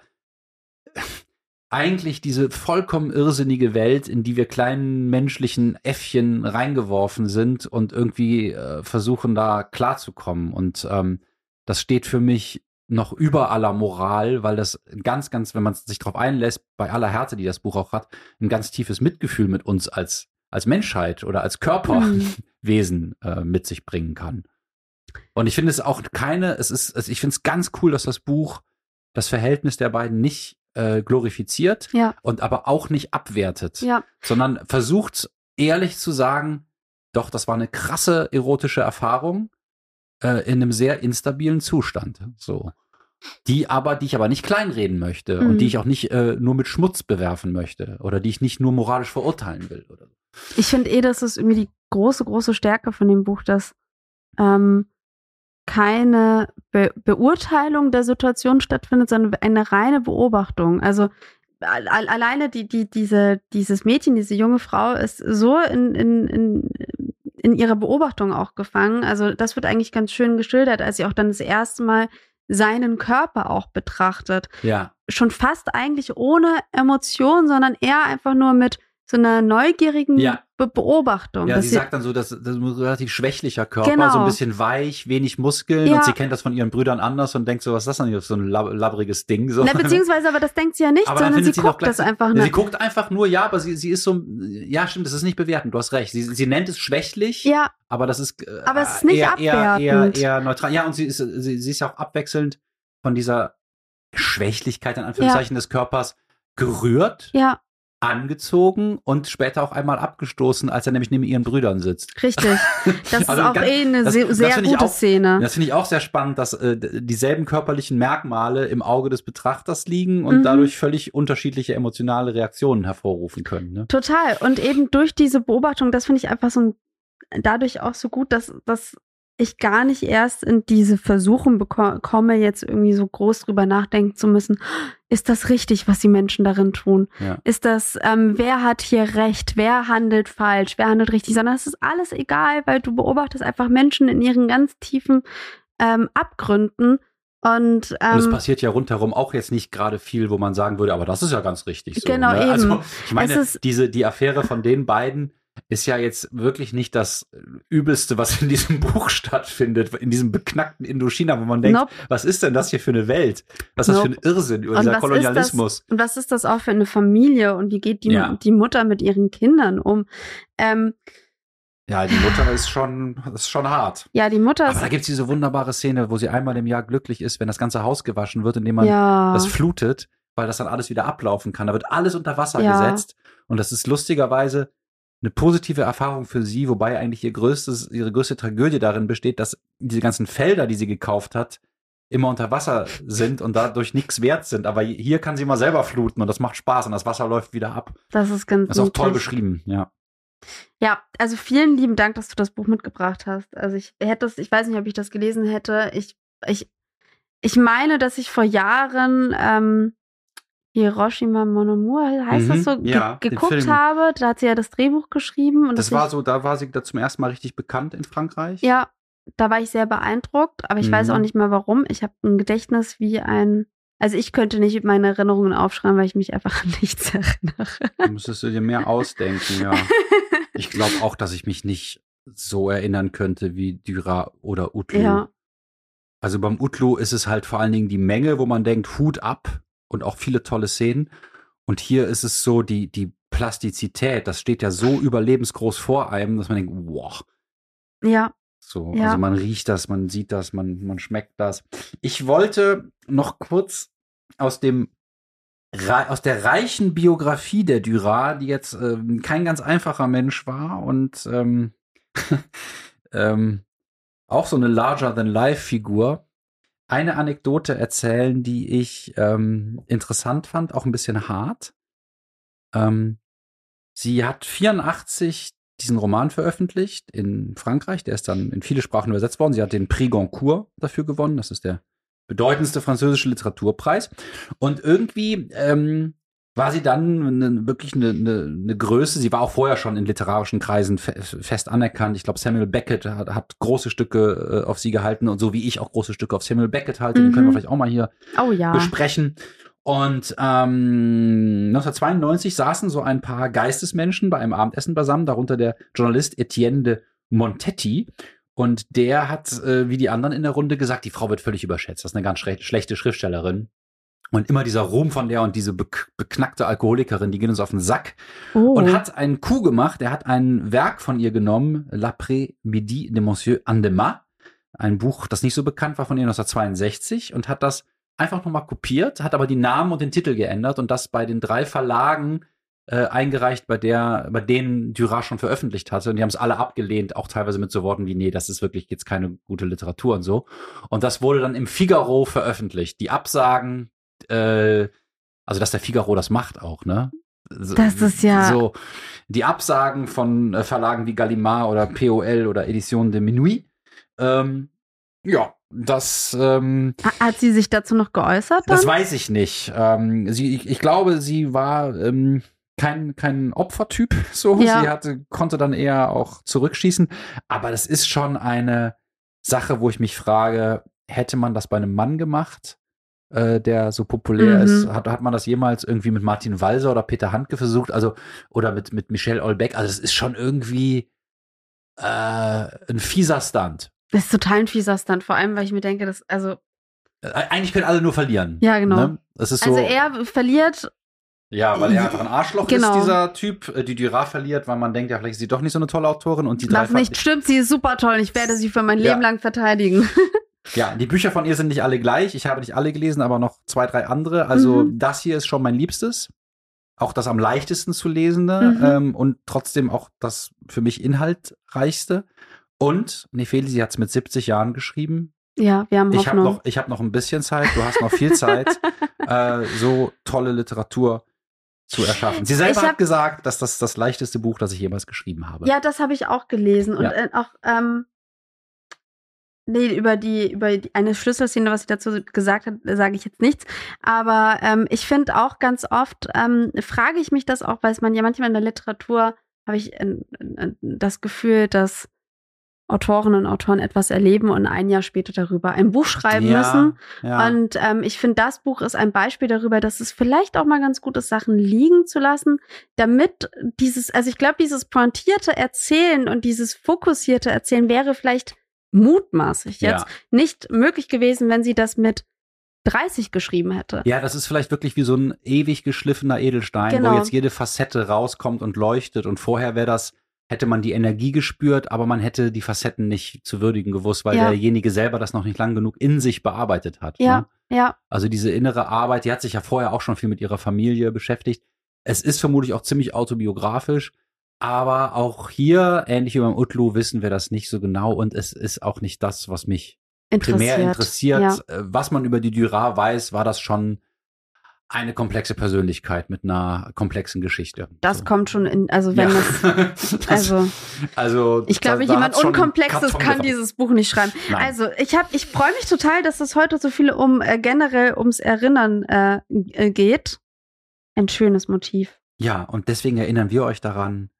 eigentlich diese vollkommen irrsinnige Welt, in die wir kleinen menschlichen Äffchen reingeworfen sind und irgendwie äh, versuchen da klarzukommen. Und ähm, das steht für mich noch über aller Moral, weil das ganz, ganz, wenn man sich darauf einlässt, bei aller Härte, die das Buch auch hat, ein ganz tiefes Mitgefühl mit uns als, als Menschheit oder als Körperwesen äh, mit sich bringen kann. Und ich finde es auch keine, es ist, es, ich finde es ganz cool, dass das Buch das Verhältnis der beiden nicht äh, glorifiziert Ja. und aber auch nicht abwertet, Ja. sondern versucht ehrlich zu sagen, doch, das war eine krasse erotische Erfahrung äh, in einem sehr instabilen Zustand. So. Die aber, die ich aber nicht kleinreden möchte Mhm. und die ich auch nicht äh, nur mit Schmutz bewerfen möchte oder die ich nicht nur moralisch verurteilen will. Oder. Ich finde eh, das ist irgendwie die große, große Stärke von dem Buch, dass ähm, keine Be Beurteilung der Situation stattfindet, sondern eine reine Beobachtung. Also al- al- alleine die, die, diese, dieses Mädchen, diese junge Frau ist so in, in, in, in ihrer Beobachtung auch gefangen. Also das wird eigentlich ganz schön geschildert, als sie auch dann das erste Mal seinen Körper auch betrachtet. Ja, Schon fast eigentlich ohne Emotion, sondern eher einfach nur mit so einer neugierigen Ja. Be Beobachtung. ja sie sagt dann so, dass das ist ein relativ schwächlicher Körper, Genau. so ein bisschen weich, wenig Muskeln Ja. und sie kennt das von ihren Brüdern anders und denkt so, was ist das denn hier, so ein lab labbriges Ding? So. Na, beziehungsweise, aber das denkt sie ja nicht, Aber sondern sie sie guckt das gleich- einfach Ja, nur. Sie guckt einfach nur, ja, aber sie, sie ist so, ja, stimmt, das ist nicht bewertend, du hast recht. Sie, sie nennt es schwächlich, Ja, aber das ist, äh, Aber es ist nicht eher, eher, eher, abwertend. eher neutral. Ja, und sie ist, sie, sie ist ja auch abwechselnd von dieser Schwächlichkeit, in Anführungszeichen, des Körpers gerührt ja, angezogen und später auch einmal abgestoßen, als er nämlich neben ihren Brüdern sitzt. Richtig. Das Also ist auch ganz- eh eine das- sehr, das gute auch- Szene. Das finde ich auch sehr spannend, dass äh, dieselben körperlichen Merkmale im Auge des Betrachters liegen und Mhm. dadurch völlig unterschiedliche emotionale Reaktionen hervorrufen können. Ne? Total. Und eben durch diese Beobachtung, das finde ich einfach so ein, dadurch auch so gut, dass, dass ich gar nicht erst in diese Versuchung komme, jetzt irgendwie so groß drüber nachdenken zu müssen. Ist das richtig, was die Menschen darin tun? Ja. Ist das, ähm, wer hat hier recht? Wer handelt falsch? Wer handelt richtig? Sondern es ist alles egal, weil du beobachtest einfach Menschen in ihren ganz tiefen ähm, Abgründen. Und, ähm, Und es passiert ja rundherum auch jetzt nicht gerade viel, wo man sagen würde, aber das ist ja ganz richtig so. Genau, ne? eben. Also ich meine, Es ist- diese die Affäre von den beiden ist ja jetzt wirklich nicht das Übelste, was in diesem Buch stattfindet, in diesem beknackten Indochina, wo man denkt, Nope. was ist denn das hier für eine Welt? Was ist das für Nope. ein Irrsinn über Und dieser was ist Kolonialismus? Und was ist das auch für eine Familie und wie geht die, Ja. die Mutter mit ihren Kindern um? Ähm, Ja, die Mutter ist schon, ist schon hart. ja, die Mutter Aber ist. da gibt's diese wunderbare Szene, wo sie einmal im Jahr glücklich ist, wenn das ganze Haus gewaschen wird, indem man ja, das flutet, weil das dann alles wieder ablaufen kann. Da wird alles unter Wasser Ja. gesetzt. Und das ist lustigerweise eine positive Erfahrung für sie, wobei eigentlich ihr größtes, ihre größte Tragödie darin besteht, dass diese ganzen Felder, die sie gekauft hat, immer unter Wasser sind und dadurch nichts wert sind. Aber hier kann sie mal selber fluten und das macht Spaß und das Wasser läuft wieder ab. das ist ganz Das ist auch toll beschrieben, ja. Ja, also vielen lieben Dank, dass du das Buch mitgebracht hast. Also ich hätte es, ich weiß nicht, ob ich das gelesen hätte. Ich, ich, ich meine, dass ich vor Jahren ähm, Hiroshima Mon Amour, heißt Mhm, das so, ge ja, geguckt habe. Da hat sie ja das Drehbuch geschrieben. Und Das ich- war so, da war sie da zum ersten Mal richtig bekannt in Frankreich. Ja, da war ich sehr beeindruckt, aber ich weiß Mhm. auch nicht mehr warum. Ich habe ein Gedächtnis wie ein. Also ich könnte nicht meine Erinnerungen aufschreiben, weil ich mich einfach an nichts erinnere. Da müsstest du dir mehr ausdenken, ja. Ich glaube auch, dass ich mich nicht so erinnern könnte wie Dyra oder Utlu. Ja. Also beim Utlu ist es halt vor allen Dingen die Menge, wo man denkt, Hut ab und auch viele tolle Szenen. Und hier ist es so die, die Plastizität, das steht ja so überlebensgroß vor einem, dass man denkt, wow, Ja, so, Ja. also man riecht das, man sieht das, man, man schmeckt das. Ich wollte noch kurz aus dem aus der reichen Biografie der Dürer, die jetzt ähm, kein ganz einfacher Mensch war und ähm, ähm, auch so eine larger-than-life-Figur, eine Anekdote erzählen, die ich ähm, interessant fand, auch ein bisschen hart. Ähm, sie hat 84 diesen Roman veröffentlicht in Frankreich. Der ist dann in viele Sprachen übersetzt worden. Sie hat den Prix Goncourt dafür gewonnen. Das ist der bedeutendste französische Literaturpreis. Und irgendwie ähm, war sie dann eine, wirklich eine, eine, eine Größe. Sie war auch vorher schon in literarischen Kreisen fe fest anerkannt. Ich glaube, Samuel Beckett hat, hat große Stücke äh, auf sie gehalten und so wie ich auch große Stücke auf Samuel Beckett halte. Den Mhm. können wir vielleicht auch mal hier oh ja. besprechen. Und ähm, 1992 saßen so ein paar Geistesmenschen bei einem Abendessen beisammen, darunter der Journalist Etienne de Montetti. Und der hat, äh, wie die anderen in der Runde, gesagt, die Frau wird völlig überschätzt. Das ist eine ganz schlechte Schriftstellerin. Und immer dieser Ruhm von der und diese bek beknackte Alkoholikerin, die gehen uns auf den Sack. Oh. Und hat einen Coup gemacht. Er hat ein Werk von ihr genommen, L'après-midi de Monsieur Andema. Ein Buch, das nicht so bekannt war von ihr 1962 und hat das einfach nochmal kopiert, hat aber die Namen und den Titel geändert und das bei den drei Verlagen äh, eingereicht, bei der, bei denen Dürer schon veröffentlicht hatte. Und die haben es alle abgelehnt, auch teilweise mit so Worten wie, nee, das ist wirklich jetzt keine gute Literatur und so. Und das wurde dann im Figaro veröffentlicht. Die Absagen, äh, also dass der Figaro das macht auch, ne? So- Das ist ja- So, die Absagen von äh, Verlagen wie Gallimard oder POL oder Edition de Minuit. Ähm, ja, das, ähm, Ha- Hat sie sich dazu noch geäußert dann? das weiß ich nicht. Ähm, sie, ich, ich glaube, sie war ähm, kein, kein Opfertyp. So, Ja. sie hatte, konnte dann eher auch zurückschießen. Aber das ist schon eine Sache, wo ich mich frage, hätte man das bei einem Mann gemacht, äh, der so populär Mhm. ist? Hat, hat man das jemals irgendwie mit Martin Walser oder Peter Handke versucht? Also, oder mit, mit Michelle Olbeck? Also, es ist schon irgendwie äh, ein fieser Stunt. Das ist total ein fieser Stunt, vor allem, weil ich mir denke, dass, also, Äh, Eigentlich können alle nur verlieren. Ja, genau. Ne? Das ist so. also er verliert, Ja, weil er einfach ein Arschloch Genau. ist, dieser Typ. Äh, Die Dürer verliert, weil man denkt, ja, vielleicht ist sie doch nicht so eine tolle Autorin. Und die drei was nicht stimmt, sie ist super toll und ich werde sie für mein Ja. Leben lang verteidigen. Ja, die Bücher von ihr sind nicht alle gleich. Ich habe nicht alle gelesen, aber noch zwei, drei andere. Also Mhm. das hier ist schon mein Liebstes. auch das am leichtesten zu lesende Mhm. ähm, und trotzdem auch das für mich inhaltreichste. Und Nefeli, sie hat es mit 70 Jahren geschrieben. Ja, wir haben Ich habe Hoffnung. noch, ich hab noch ein bisschen Zeit, du hast noch viel Zeit, äh, so tolle Literatur zu erschaffen. Sie selber hab- hat gesagt, dass das das leichteste Buch, das ich jemals geschrieben habe. Ja, das habe ich auch gelesen. Und Ja. äh, auch, ähm, nee, über die, über die, eine Schlüsselszene, was sie dazu gesagt hat, sage ich jetzt nichts. Aber ähm, ich finde auch ganz oft, ähm, frage ich mich das auch, weil es man ja manchmal in der Literatur, habe ich äh, äh, das Gefühl, dass Autorinnen und Autoren etwas erleben und ein Jahr später darüber ein Buch schreiben ja, müssen. Ja. Und ähm, ich finde, das Buch ist ein Beispiel darüber, dass es vielleicht auch mal ganz gut ist, Sachen liegen zu lassen, damit dieses, also ich glaube, dieses pointierte Erzählen und dieses fokussierte Erzählen wäre vielleicht mutmaßlich jetzt ja. nicht möglich gewesen, wenn sie das mit 30 geschrieben hätte. ja, das ist vielleicht wirklich wie so ein ewig geschliffener Edelstein, Genau. wo jetzt jede Facette rauskommt und leuchtet. Und vorher wäre das, hätte man die Energie gespürt, aber man hätte die Facetten nicht zu würdigen gewusst, weil Ja. derjenige selber das noch nicht lang genug in sich bearbeitet hat. Ja, Ne? ja, Also diese innere Arbeit, die hat sich ja vorher auch schon viel mit ihrer Familie beschäftigt. Es ist vermutlich auch ziemlich autobiografisch, aber auch hier, ähnlich wie beim Utlu, wissen wir das nicht so genau und es ist auch nicht das, was mich interessiert. primär interessiert. Ja. Äh, Was man über die Dürer weiß, war das schon eine komplexe Persönlichkeit mit einer komplexen Geschichte. Das So. kommt schon in, also wenn ja. das, also also ich glaube, da- jemand Unkomplexes kann drauf. dieses Buch nicht schreiben. Nein. Also, ich habe, ich freue mich total, dass es heute so viel um äh, generell ums Erinnern äh, äh, geht. Ein schönes Motiv. Ja, und deswegen erinnern wir euch daran,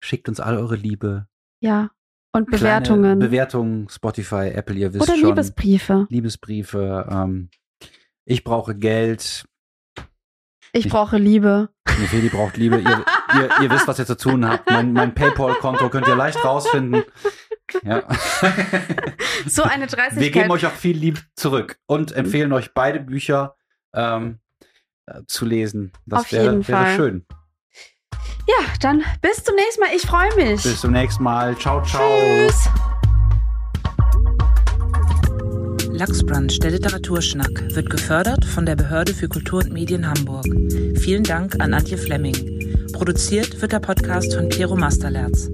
schickt uns all eure Liebe. Ja. Und Bewertungen. Bewertungen, Spotify, Apple, ihr wisst Oder schon. Liebesbriefe. Liebesbriefe. Ähm, ich brauche Geld. Ich Ich- brauche Liebe. Nefeli braucht Liebe. Ihr, ihr, ihr wisst, was ihr zu tun habt. Mein, mein PayPal-Konto könnt ihr leicht rausfinden. Ja. So eine Dreistigkeit. Wir geben euch auch viel Lieb zurück und empfehlen euch beide Bücher ähm, äh, zu lesen. Das Auf wäre, jeden wäre Fall. schön. Ja, dann bis zum nächsten Mal. Ich freue mich. Bis zum nächsten Mal. Ciao, ciao. Tschüss. Lachsbrunch, der Literaturschnack, wird gefördert von der Behörde für Kultur und Medien Hamburg. Vielen Dank an Antje Flemming. Produziert wird der Podcast von Piero Masterlerz.